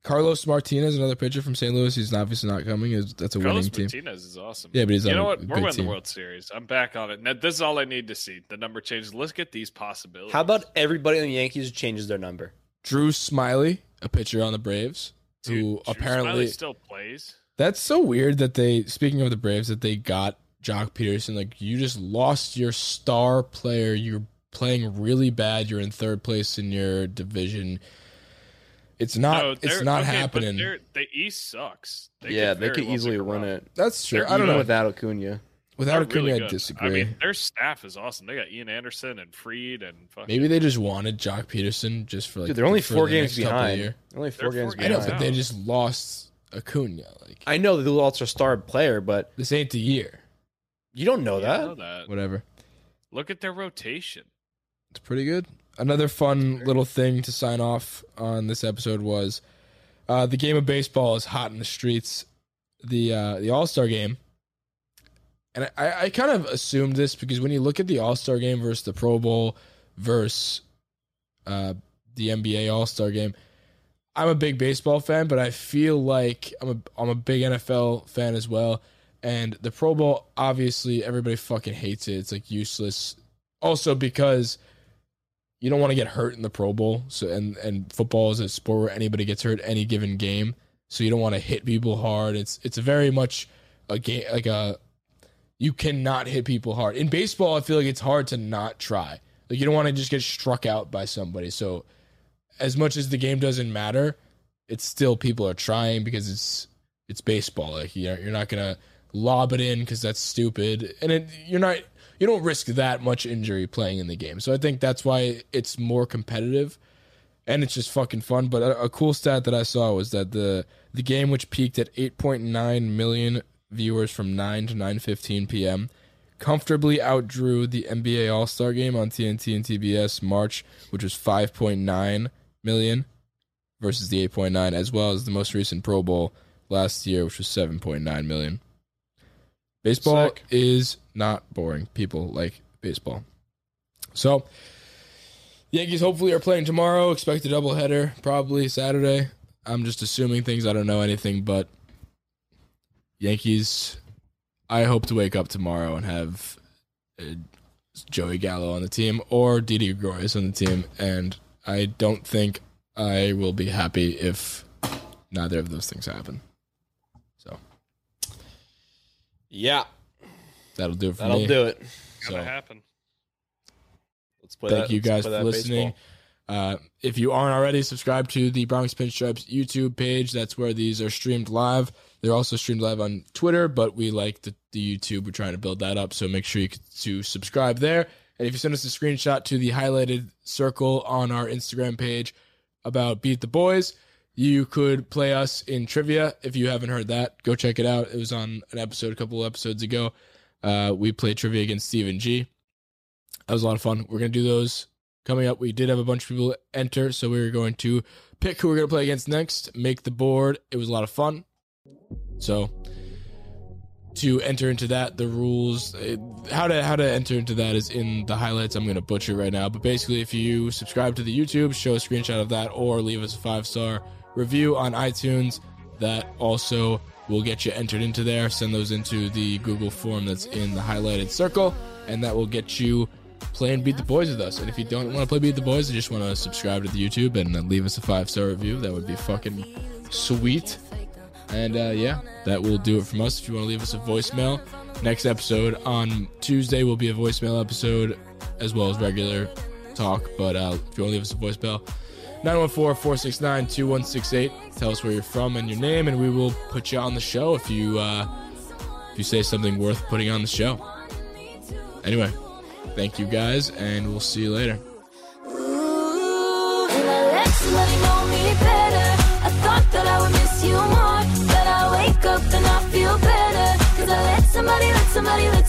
S3: Carlos Martinez, another pitcher from St. Louis. He's obviously not coming. That's a
S5: Carlos
S3: winning team.
S5: Carlos Martinez is awesome.
S3: Yeah, but he's
S5: you
S3: on
S5: know
S3: a
S5: what? We're winning
S3: team.
S5: the World Series. I'm back on it. Now, this is all I need to see. The number changes. Let's get these possibilities.
S4: How about everybody in the Yankees changes their number?
S3: Drew Smyly, a pitcher on the Braves,
S5: Dude,
S3: who
S5: Drew
S3: apparently
S5: Smyly still plays?
S3: That's so weird that they, speaking of the Braves, that they got Joc Pederson. Like, you just lost your star player. You're playing really bad. You're in third place in your division. It's not.
S5: No,
S3: it's not
S5: okay,
S3: happening.
S5: The East sucks. They
S4: yeah,
S5: could
S4: they could
S5: well
S4: easily win
S5: run.
S4: it.
S3: That's true.
S4: They're
S3: I don't know.
S4: without Acuna.
S3: Without
S5: They're really
S3: Acuna, I disagree.
S5: I mean, their staff is awesome. They got Ian Anderson and Fried and fucking,
S3: Maybe they just wanted Joc Pederson just for like.
S4: Dude, they're only
S3: for
S4: four
S3: the
S4: games
S3: next couple of
S4: behind.
S3: year.
S4: They're only four
S5: They're
S4: games
S5: four
S3: I know, but they just lost Acuna. Like
S4: I know that they lost their star player, but
S3: this ain't the year.
S4: you don't know
S5: Yeah,
S4: that.
S5: I know that.
S3: Whatever.
S5: Look at their rotation.
S3: It's pretty good. Another fun little thing to sign off on this episode was uh, the game of baseball is hot in the streets. The uh, the All Star game, and I, I kind of assumed this because when you look at the All Star game versus the Pro Bowl versus uh, the NBA All Star game, I'm a big baseball fan, but I feel like I'm a I'm a big NFL fan as well. And the Pro Bowl, obviously, everybody fucking hates it. It's like useless. Also because you don't want to get hurt in the Pro Bowl. So and and football is a sport where anybody gets hurt any given game. So you don't want to hit people hard. It's it's very much a game like a you cannot hit people hard. In baseball, I feel like it's hard to not try. Like you don't want to just get struck out by somebody. So as much as the game doesn't matter, it's still people are trying because it's it's baseball. Like you're you're not gonna lob it in because that's stupid, and it, you're not you don't risk that much injury playing in the game. So I think that's why it's more competitive, and it's just fucking fun. But a, a cool stat that I saw was that the the game, which peaked at 8.9 million viewers from 9 to 9:15 p.m., comfortably outdrew the NBA All Star Game on TNT and TBS March, which was 5.9 million versus the 8.9, as well as the most recent Pro Bowl last year, which was 7.9 million. Baseball
S4: Sick.
S3: is not boring. People like baseball. So, Yankees hopefully are playing tomorrow. Expect a doubleheader, probably Saturday. I'm just assuming things. I don't know anything, but Yankees. I hope to wake up tomorrow and have uh, Joey Gallo on the team or Didi Gregorius on the team, and I don't think I will be happy if neither of those things happen. So
S4: Yeah,
S3: that'll do it for
S4: that'll
S3: me.
S4: do it.
S5: Gonna
S3: So-
S5: happen.
S4: Let's play
S3: Thank
S4: that-
S3: you
S4: let's
S3: guys for listening. Uh, if you aren't already, subscribe to the Bronx Pinstripes YouTube page. That's where these are streamed live. They're also streamed live on Twitter, but we like the, the YouTube. We're trying to build that up, so make sure you to subscribe there. And if you send us a screenshot to the highlighted circle on our Instagram page about Beat the Boys, you could play us in trivia. If you haven't heard that, go check it out. It was on an episode a couple episodes ago. Uh, we played trivia against Stephen G. That was a lot of fun. We're gonna do those coming up. We did have a bunch of people enter, so we were going to pick who we're gonna play against next. Make the board. It was a lot of fun. So to enter into that, the rules, how to how to enter into that is in the highlights. I'm gonna butcher right now, but basically, if you subscribe to the YouTube, show a screenshot of that, or leave us a five star review on iTunes, that also will get you entered into there. Send those into the Google form that's in the highlighted circle, and that will get you playing Beat the Boys with us. And if you don't want to play Beat the Boys, you just want to subscribe to the YouTube and leave us a five star review, that would be fucking sweet. And uh, yeah, that will do it from us. If you want to leave us a voicemail, next episode on Tuesday will be a voicemail episode as well as regular talk. But uh, if you want to leave us a voicemail, 914 469 2168. Tell us where you're from and your name, and we will put you on the show if you uh, if you say something worth putting on the show. Anyway, thank you guys, and we'll see you later.
S6: Ooh,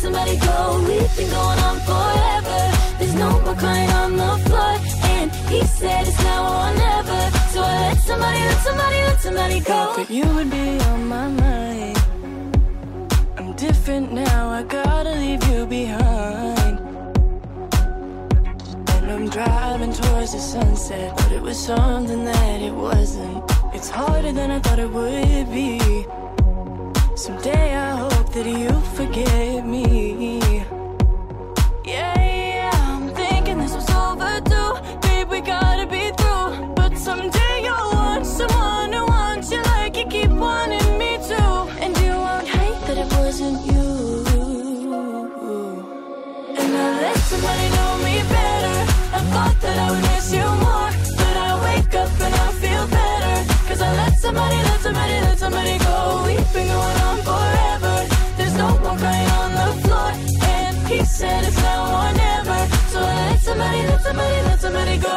S6: somebody, go. We've been going on forever. There's no more crying on the floor. And he said it's now or never. So I let somebody, let somebody, let somebody go.
S7: But you would be on my mind. I'm different now, I gotta leave you behind. And I'm driving towards the sunset, but it was something that it wasn't. It's harder than I thought it would be. Someday I hope that you forget me. Yeah, yeah, I'm thinking this was overdue. Babe, we gotta be through. But someday you'll want someone who wants you like you keep wanting me to. And you won't hate that it wasn't you.
S6: And I let somebody know me better. I thought that I would miss you more. But I wake up and I feel better. Cause I let somebody, let somebody, let somebody go. We've been going on forever. Crying on the floor. And he said it's now or never. So let somebody, let somebody, let somebody go.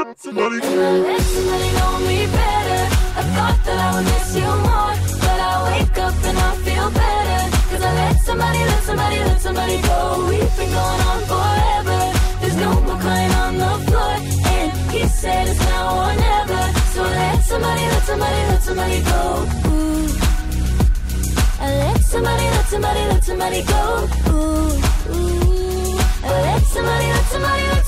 S6: Let somebody know me better. I thought that I would miss you more. But I wake up and I feel better. Cause I let somebody, let somebody, let somebody go. We've been going on forever. There's no more crying on the floor. He said it's now or never. So let somebody, let somebody, let somebody go. Ooh. I let somebody, let somebody, let somebody go. Ooh, ooh. I let somebody, let somebody, let